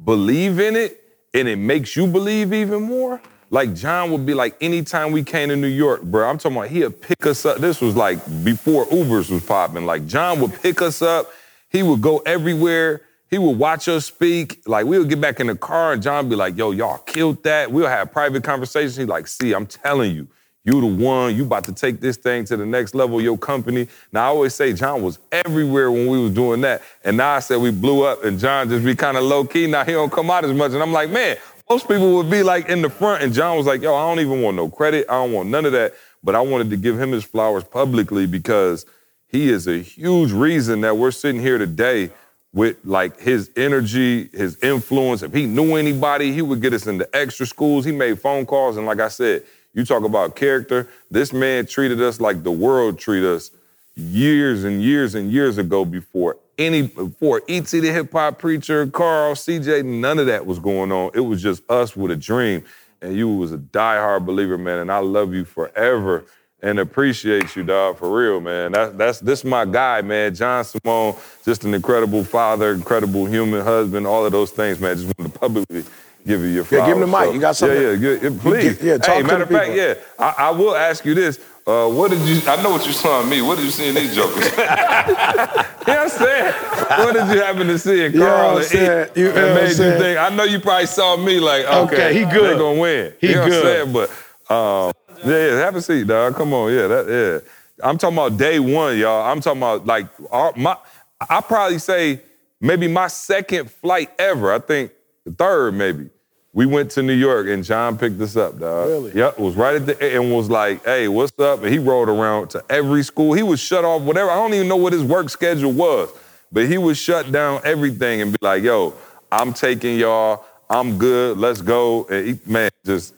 believe in it and it makes you believe even more. Like John would be like, anytime we came to New York, bro, I'm talking about he'd pick us up. This was like before Ubers was popping. Like John would pick us up. He would go everywhere. He would watch us speak. Like we would get back in the car and John be like, yo, y'all killed that. We'll have private conversations. He's like, see, I'm telling you, you the one. You about to take this thing to the next level, your company. Now, I always say John was everywhere when we was doing that. And now I said we blew up and John just be kind of low key. Now he don't come out as much. And I'm like, man, most people would be like in the front. And John was like, yo, I don't even want no credit. I don't want none of that. But I wanted to give him his flowers publicly because he is a huge reason that we're sitting here today with like his energy, his influence. If he knew anybody, he would get us into extra schools. He made phone calls. And like I said, you talk about character. This man treated us like the world treated us years and years and years ago before any before E.T. the hip hop preacher, Carl, CJ, none of that was going on. It was just us with a dream. And you was a diehard believer, man. And I love you forever and appreciate you, dog, for real, man. That, that's this my guy, man. John Simone, just an incredible father, incredible human husband, all of those things, man. Just wanted to publicly give you your Yeah, give him the mic. You got something? Yeah, yeah. Yeah, please. yeah, talk hey, matter of fact, yeah, I, I will ask you this. Uh, what did you? I know what you saw in me. What did you see in these jokers? you know what I'm saying? What did you happen to see in You know Carl what I'm and? You know that what I'm made you think? I know you probably saw me like, okay, Okay, he good. They're gonna win. He you know good. what I'm saying? But um, yeah, yeah, have a seat, dog. Come on, yeah, that yeah. I'm talking about day one, y'all. I'm talking about like our, my. I probably say maybe my second flight ever. I think the third maybe. We went to New York and John picked us up, dog. Really? Yep, was right at the and was like, "Hey, what's up?" And he rode around to every school. He was shut off whatever. I don't even know what his work schedule was, but he would shut down everything and be like, "Yo, I'm taking y'all. I'm good. Let's go." And he, man, just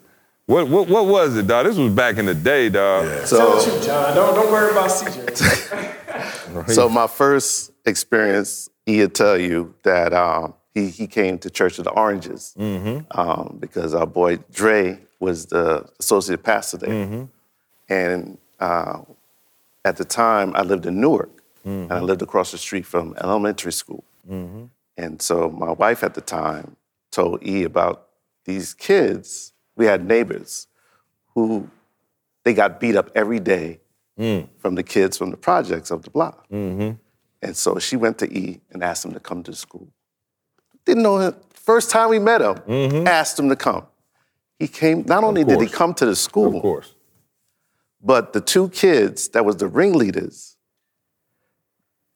what what what was it, dog? This was back in the day, dog. Tell the truth, John. Don't, don't worry about CJ. So my first experience, he'll tell you that um, he he came to Church of the Oranges mm-hmm. um, because our boy Dre was the associate pastor there, mm-hmm. and uh, at the time I lived in Newark, and I mm-hmm. lived across the street from elementary school, and so my wife at the time told E about these kids. We had neighbors who they got beat up every day mm. from the kids from the projects of the block. And so she went to E and asked him to come to school. Didn't know him. First time we met him, asked him to come. He came, not only did he come to the school, Of course. but the two kids that was the ringleaders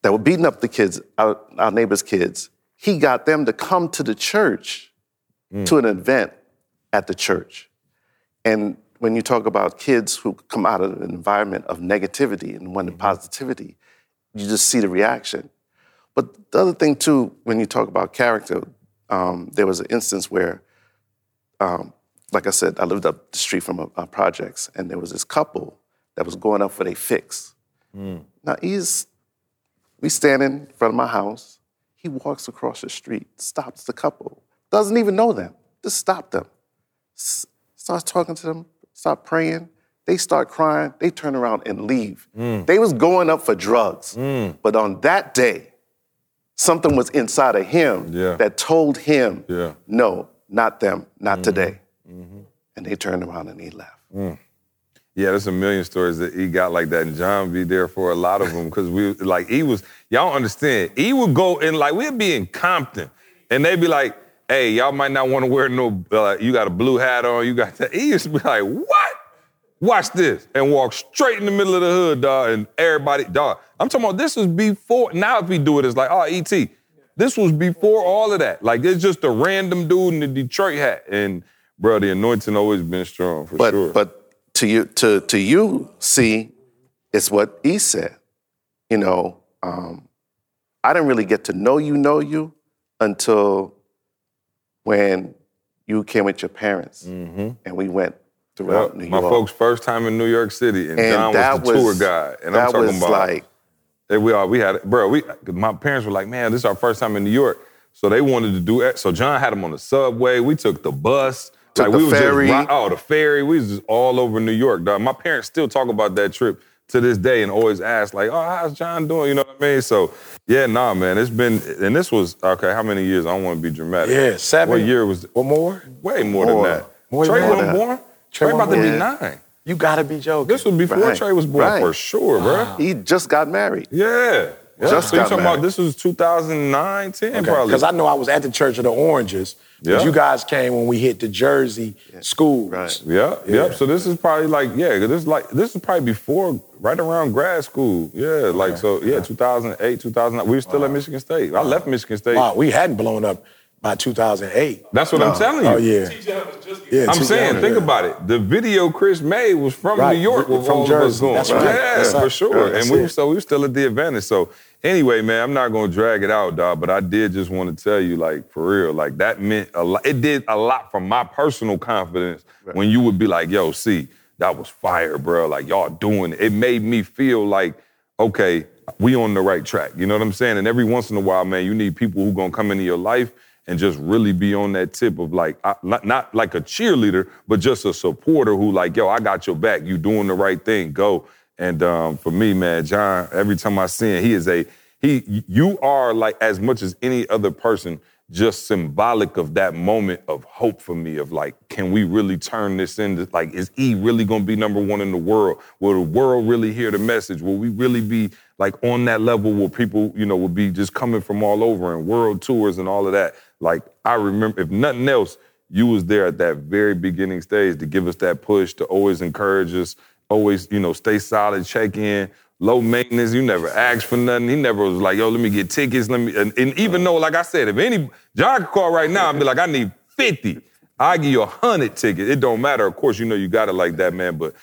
that were beating up the kids, our, our neighbors' kids, he got them to come to the church to an event at the church. And when you talk about kids who come out of an environment of negativity and wanting positivity, you just see the reaction. But the other thing too, when you talk about character, um, there was an instance where um, like I said, I lived up the street from uh, uh, projects, and there was this couple that was going up for their fix. Now he's, we standing in front of my house. He walks across the street, stops the couple, doesn't even know them, just stopped them, S- starts talking to them, start praying. They start crying. They turn around and leave. They was going up for drugs, but on that day, something was inside of him Yeah. that told him, Yeah. no, not them, not mm-hmm. today. Mm-hmm. And they turned around and he left. Mm. Yeah, there's a million stories that he got like that, and John be there for a lot of them because we like he was. Y'all understand. He would go and like we'd be in Compton, and they'd be like, "Hey, y'all might not want to wear no. Uh, you got a blue hat on. You got that." He used to be like, "What? Watch this," and walk straight in the middle of the hood, dog, and everybody, dog. I'm talking about this was before. Now if we do it, it's like, oh, et. This was before all of that. Like it's just a random dude in the Detroit hat, and bro, the anointing always been strong for But sure. but to you to to you see, it's what he said. You know, um, I didn't really get to know you, know you, until when you came with your parents, and we went throughout Yep, New my folks' first time in New York City, and, and John was the tour guide, and I'm talking was about like that we all we had, it, bro. We my parents were like, man, this is our first time in New York, so they wanted to do it. So John had them on the subway. We took the bus. Took like the we was ferry. just oh, the ferry. We was just all over New York. Dog. My parents still talk about that trip to this day and always ask like, oh, how's John doing? You know what I mean? So yeah, nah, man, it's been and this was okay. How many years? I don't want to be dramatic. Yeah, seven. What year was? One more? Way more, More. than that. More Trey than wasn't that. born. Trey Trey about to be nine. You gotta be joking. This was before Right. Trey was born Right. for sure, bro. he just got married. Yeah. yeah. Just so you got talking married. about this was 2009, 10 probably. Because I know I was at the Church of the Oranges. Yeah. But you guys came when we hit the Jersey schools. Right. yeah, yep. So this is probably like, yeah, this is like this is probably before, right around grad school. Yeah, like so, yeah, 2008, 2009. We were still at Michigan State. I left Michigan State. Wow, we hadn't blown up by 2008. That's what I'm telling you. Oh yeah. Yeah, I'm T- saying, yeah. think about it. The video Chris made was from Right, New York, with from all of us Jersey. going. That's right. Yeah, That's for right. sure. That's and we it. were so we were still at the advantage. So anyway, man, I'm not gonna drag it out, dog. But I did just want to tell you, like, for real, like that meant a lot. It did a lot for my personal confidence when you would be like, "Yo, see, that was fire, bro. Like y'all doing it." It made me feel like, okay, we on the right track. You know what I'm saying? And every once in a while, man, you need people who gonna come into your life and just really be on that tip of like, not, like a cheerleader, but just a supporter who like, yo, I got your back. You doing the right thing. Go. And um, for me, man, John, every time I see him, he is a he. You are like as much as any other person, just symbolic of that moment of hope for me. Of like, can we really turn this into like, is E really gonna be number one in the world? Will the world really hear the message? Will we really be like on that level where people, you know, will be just coming from all over and world tours and all of that? Like, I remember, if nothing else, you was there at that very beginning stage to give us that push, to always encourage us, always, you know, stay solid, check in, low maintenance. You never asked for nothing. He never was like, yo, let me get tickets. Let me, and, and even though, like I said, if any, John could call right now and be like, I need 50. I give you a hundred tickets. It don't matter. Of course, you know you got it like that, man. But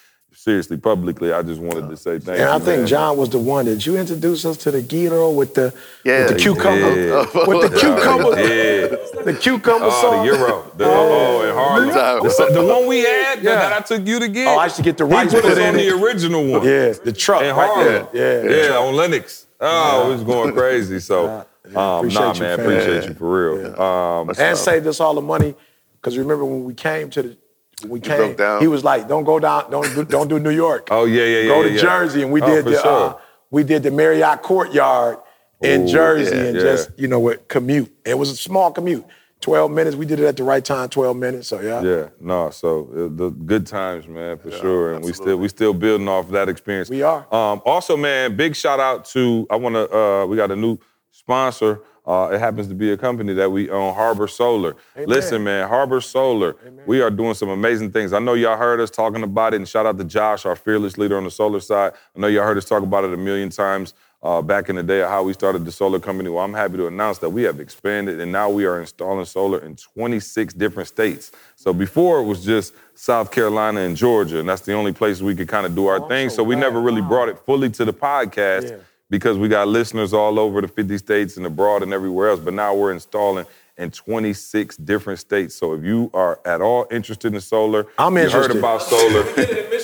seriously, publicly, I just wanted to say thank And you. And I think man. John was the one that you introduced us to the gyro with the Yeah, with the cucumber did. with the cucumber Yeah. the cucumber Oh, song. the Euro. The, oh, in Harlem. The, the one we had that, Yeah. that I took you to get. Oh, I should get the He rights put put us in on the original one. Yeah, the truck In right Harlem. there. Yeah, Yeah, on Lenox. Oh, it was going crazy. So, um, appreciate nah, you, man, fam. appreciate you for real. Um, and saved us all the money. Because remember when we came to the when we came, broke down. he was like, "Don't go down, don't do, don't do New York. Oh, yeah, yeah, yeah. Go to yeah. Jersey." And we Oh, did for the uh, we did the Marriott Courtyard in Ooh, Jersey yeah, and yeah. just you know what commute. It was a small commute. 12 minutes. We did it at the right time, 12 minutes. So yeah. Yeah, no. So uh, the good times, man, for sure, and we still we still building off that experience. We are. Um, also, man, big shout out to I want to. Uh, we got a new sponsor. Uh, it happens to be a company that we own, Harbor Solar. Listen, man, Harbor Solar. We are doing some amazing things. I know y'all heard us talking about it, and shout out to Josh, our fearless leader on the solar side. I know y'all heard us talk about it a million times uh, back in the day of how we started the solar company. Well, I'm happy to announce that we have expanded, and now we are installing solar in 26 different states. So before it was just South Carolina and Georgia, and that's the only place we could kind of do our thing. So we never really brought it fully to the podcast Yeah. Because we got listeners all over the 50 states and abroad and everywhere else. But now we're installing in 26 different states. So if you are at all interested in solar, I'm you interested. heard about solar,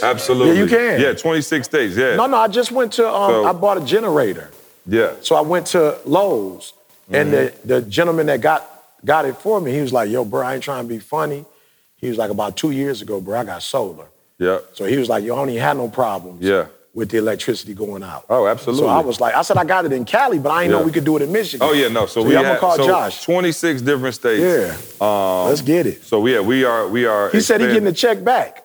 absolutely. Yeah, you can. Yeah, 26 states. Yeah, No, no, I just went to, um, So- I bought a generator. yeah. So I went to Lowe's, and the, the gentleman that got got it for me, he was like, "Yo, bro, I ain't trying to be funny." He was like, "About two years ago, bro, I got solar." Yeah. So he was like, "Yo, I don't even have no problems." Yeah. With the electricity going out. Oh, absolutely. So I was like, I said I got it in Cali, but I didn't Yeah. know we could do it in Michigan. Oh yeah, no. So, So we yeah, I'm gonna call so Josh. 26 different states. Yeah. Um, Let's get it. So yeah, we are we are. He said he getting the check back.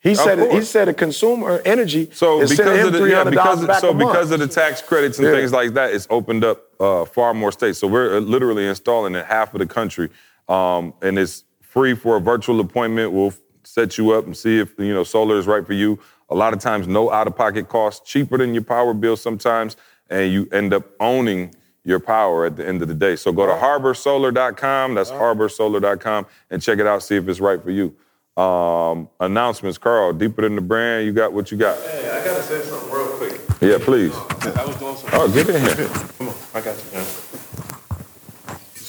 He said he said a consumer energy So is because of the yeah, because of, so because of the tax credits and Yeah. things like that, it's opened up uh, far more states. So we're uh, literally installing in half of the country, um, and it's free for a virtual appointment. We'll set you up and see if you know solar is right for you. A lot of times, no out-of-pocket costs, cheaper than your power bill sometimes, and you end up owning your power at the end of the day. So go to harborsolar.com. That's harborsolar.com and check it out. See if it's right for you. Um, announcements, Carl. Deeper than the brand. You got what you got. Hey, I gotta say something real quick. Yeah, please. I was doing some. Oh, get in here. Come on, I got you, man.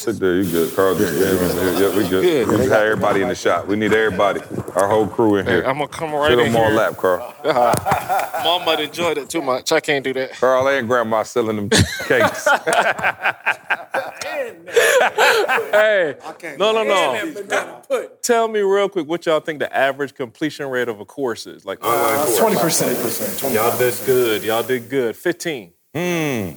Sit there, you good. Carl just yeah, yeah, yeah, we good. We just had everybody in the shop. We need everybody, our whole crew in here. I'm gonna come right Get in them all lap, Carl. Mama enjoyed it too much. I can't do that. Carl and Grandma selling them cakes. hey, no, no, no. Tell me real quick what y'all think the average completion rate of a course is. Like, twenty percent. Y'all did good. Y'all did good. Fifteen. Hmm.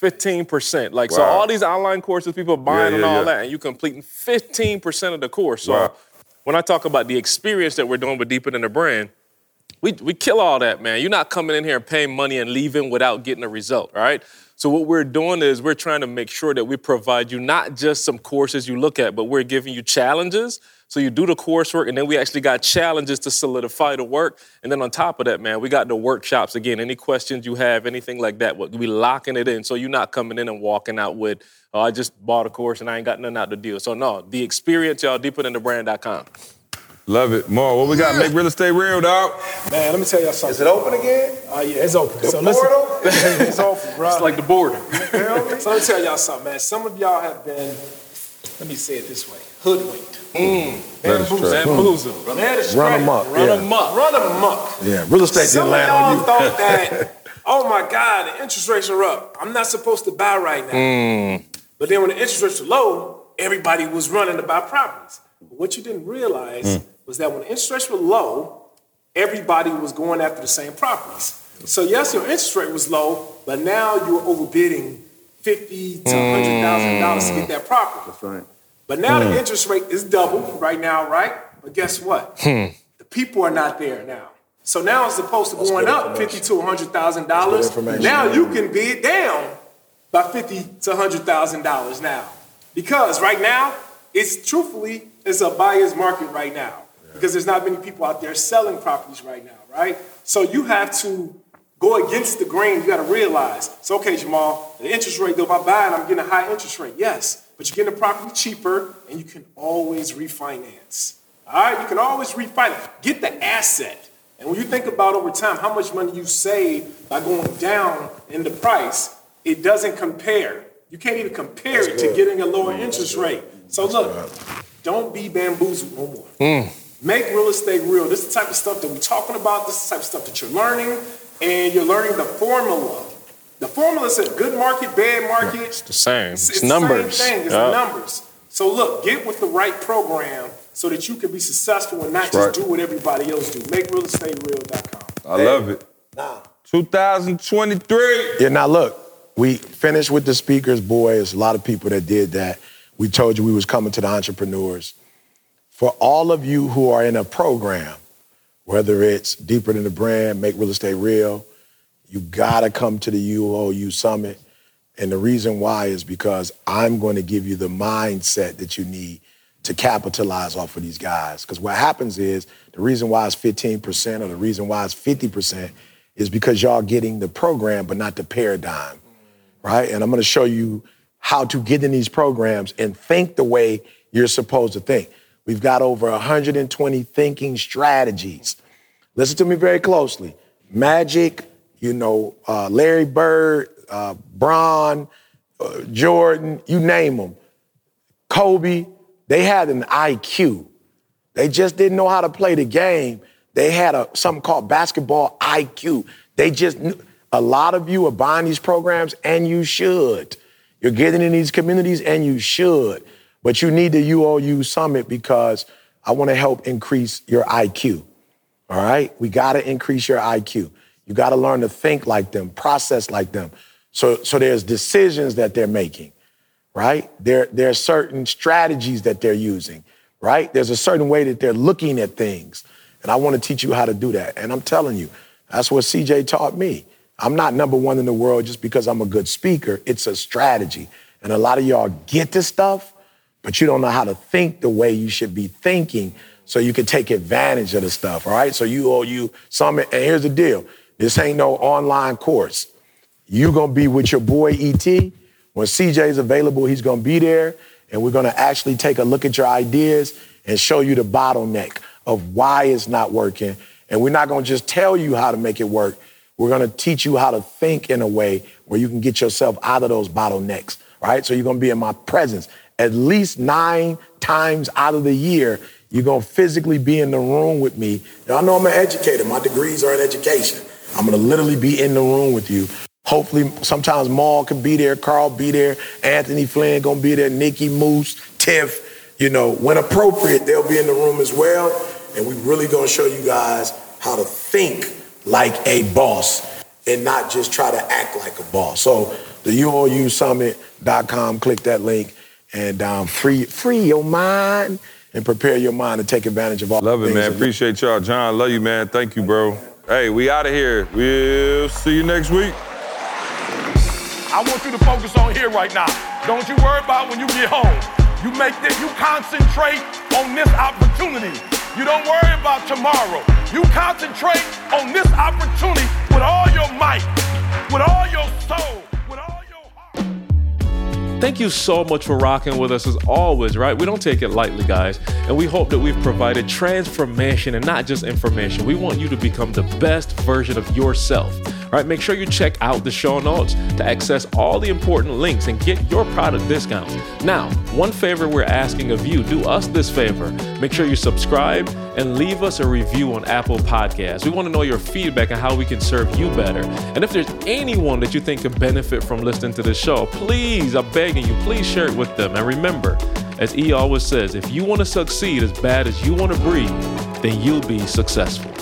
15%. Like, wow. so all these online courses people are buying yeah, yeah, and all yeah. that, and you're completing 15% of the course. So wow. when I talk about the experience that we're doing with Deeper Than the Brand, we, we kill all that, man. You're not coming in here and paying money and leaving without getting a result, right? So what we're doing is we're trying to make sure that we provide you not just some courses you look at, but we're giving you challenges – so you do the coursework, and then we actually got challenges to solidify the work. And then on top of that, man, we got the workshops. Again, any questions you have, anything like that, we'll be locking it in. So you're not coming in and walking out with, oh, I just bought a course and I ain't got nothing out the deal. So no, the experience, y'all, deeper than the brand.com. Love it. More. What we got? Make real estate real, dog. Man, let me tell y'all something. Is it open again? Oh yeah, it's open. so portal? listen, it's open, bro. It's like the border. so let me tell y'all something, man. Some of y'all have been, let me say it this way, hoodwinked. That is true. Bamboozled. Led astray. Up, Run yeah. them up. Run them up. Yeah, real estate Some didn't of land y'all on you. thought that, oh my God, the interest rates are up. I'm not supposed to buy right now. Hmm. But then when the interest rates were low, everybody was running to buy properties. But what you didn't realize hmm. was that when the interest rates were low, everybody was going after the same properties. So yes, your interest rate was low, but now you're overbidding fifty to hundred thousand dollars to get hmm. that property. That's right. But now the hmm. interest rate is double right now, right? But guess what? Hmm. The people are not there now. So now as opposed to going up fifty to hundred thousand dollars, now you can bid down by fifty to hundred thousand dollars now. Because right now, it's truthfully, it's a buyer's market right now. Because there's not many people out there selling properties right now, right? So you have to go against the grain. You got to realize, it's okay, Jamal. The interest rate, though, if I buy it, I'm getting a high interest rate. Yes, but you're getting the property cheaper, and you can always refinance. All right, you can always refinance. Get the asset. And when you think about over time how much money you save by going down in the price, it doesn't compare. You can't even compare it to getting a lower interest rate. So look, don't be bamboozled no more. Make real estate real. This is the type of stuff that we're talking about. This is the type of stuff that you're learning, and you're learning the formula. The formula says good market, bad market. It's the same. It's, It's numbers. The same thing. It's Yeah. the numbers. So look, get with the right program so that you can be successful and not That's just right. do what everybody else do. make MakeRealEstateReal.com. I love it. Nah. 2023. Yeah, now look, we finished with the speakers, boys. A lot of people that did that. We told you we was coming to the entrepreneurs. For all of you who are in a program, whether it's deeper than the brand, make real estate real, you gotta come to the UOU summit. And the reason why is because I'm going to give you the mindset that you need to capitalize off of these guys. Because what happens is the reason why it's 15% or the reason why it's 50% is because y'all getting the program but not the paradigm, right? And I'm going to show you how to get in these programs and think the way you're supposed to think. We've got over 120 thinking strategies. Listen to me very closely. Magic, you know, uh, Larry Bird, uh, Bron, uh, Jordan, you name them. Kobe, they had an IQ. They just didn't know how to play the game. They had a something called basketball IQ. They just knew. A lot of you are buying these programs, and you should. You're getting in these communities, and you should. But you need the UOU summit because I want to help increase your IQ. All right? We got to increase your IQ. You got to learn to think like them, process like them. So, so there's decisions that they're making, right? There, there are certain strategies that they're using, right? There's a certain way that they're looking at things. And I want to teach you how to do that. And I'm telling you, that's what CJ taught me. I'm not number one in the world just because I'm a good speaker. It's a strategy. And a lot of y'all get this stuff, but you don't know how to think the way you should be thinking so you can take advantage of the stuff, all right? So you owe you something. And here's the deal. This ain't no online course. You're going to be with your boy ET. When CJ is available, he's going to be there. And we're going to actually take a look at your ideas and show you the bottleneck of why it's not working. And we're not going to just tell you how to make it work. We're going to teach you how to think in a way where you can get yourself out of those bottlenecks, right? So you're going to be in my presence at least nine times out of the year. You're going to physically be in the room with me. Y'all know I'm an educator. My degrees are in education. I'm going to literally be in the room with you. Hopefully, sometimes Maul can be there, Carl be there, Anthony Flynn going to be there, Nikki Moose, Tiff. You know, when appropriate, they'll be in the room as well. And we're really going to show you guys how to think like a boss and not just try to act like a boss. So the UOUsummit.com, click that link and um, free free your mind and prepare your mind to take advantage of all Love it, man. Appreciate y'all. John, love you, man. Thank you, bro. Hey, we out of here. We'll see you next week. I want you to focus on here right now. Don't you worry about when you get home. You make this, you concentrate on this opportunity. You don't worry about tomorrow. You concentrate on this opportunity with all your might, with all your soul, Thank you so much for rocking with us as always, right? We don't take it lightly, guys. And we hope that we've provided transformation and not just information. We want you to become the best version of yourself. Right, make sure you check out the show notes to access all the important links and get your product discounts. Now, one favor we're asking of you do us this favor. Make sure you subscribe and leave us a review on Apple Podcasts. We want to know your feedback and how we can serve you better. And if there's anyone that you think could benefit from listening to this show, please, I'm begging you, please share it with them. And remember, as E always says, if you want to succeed as bad as you want to breathe, then you'll be successful.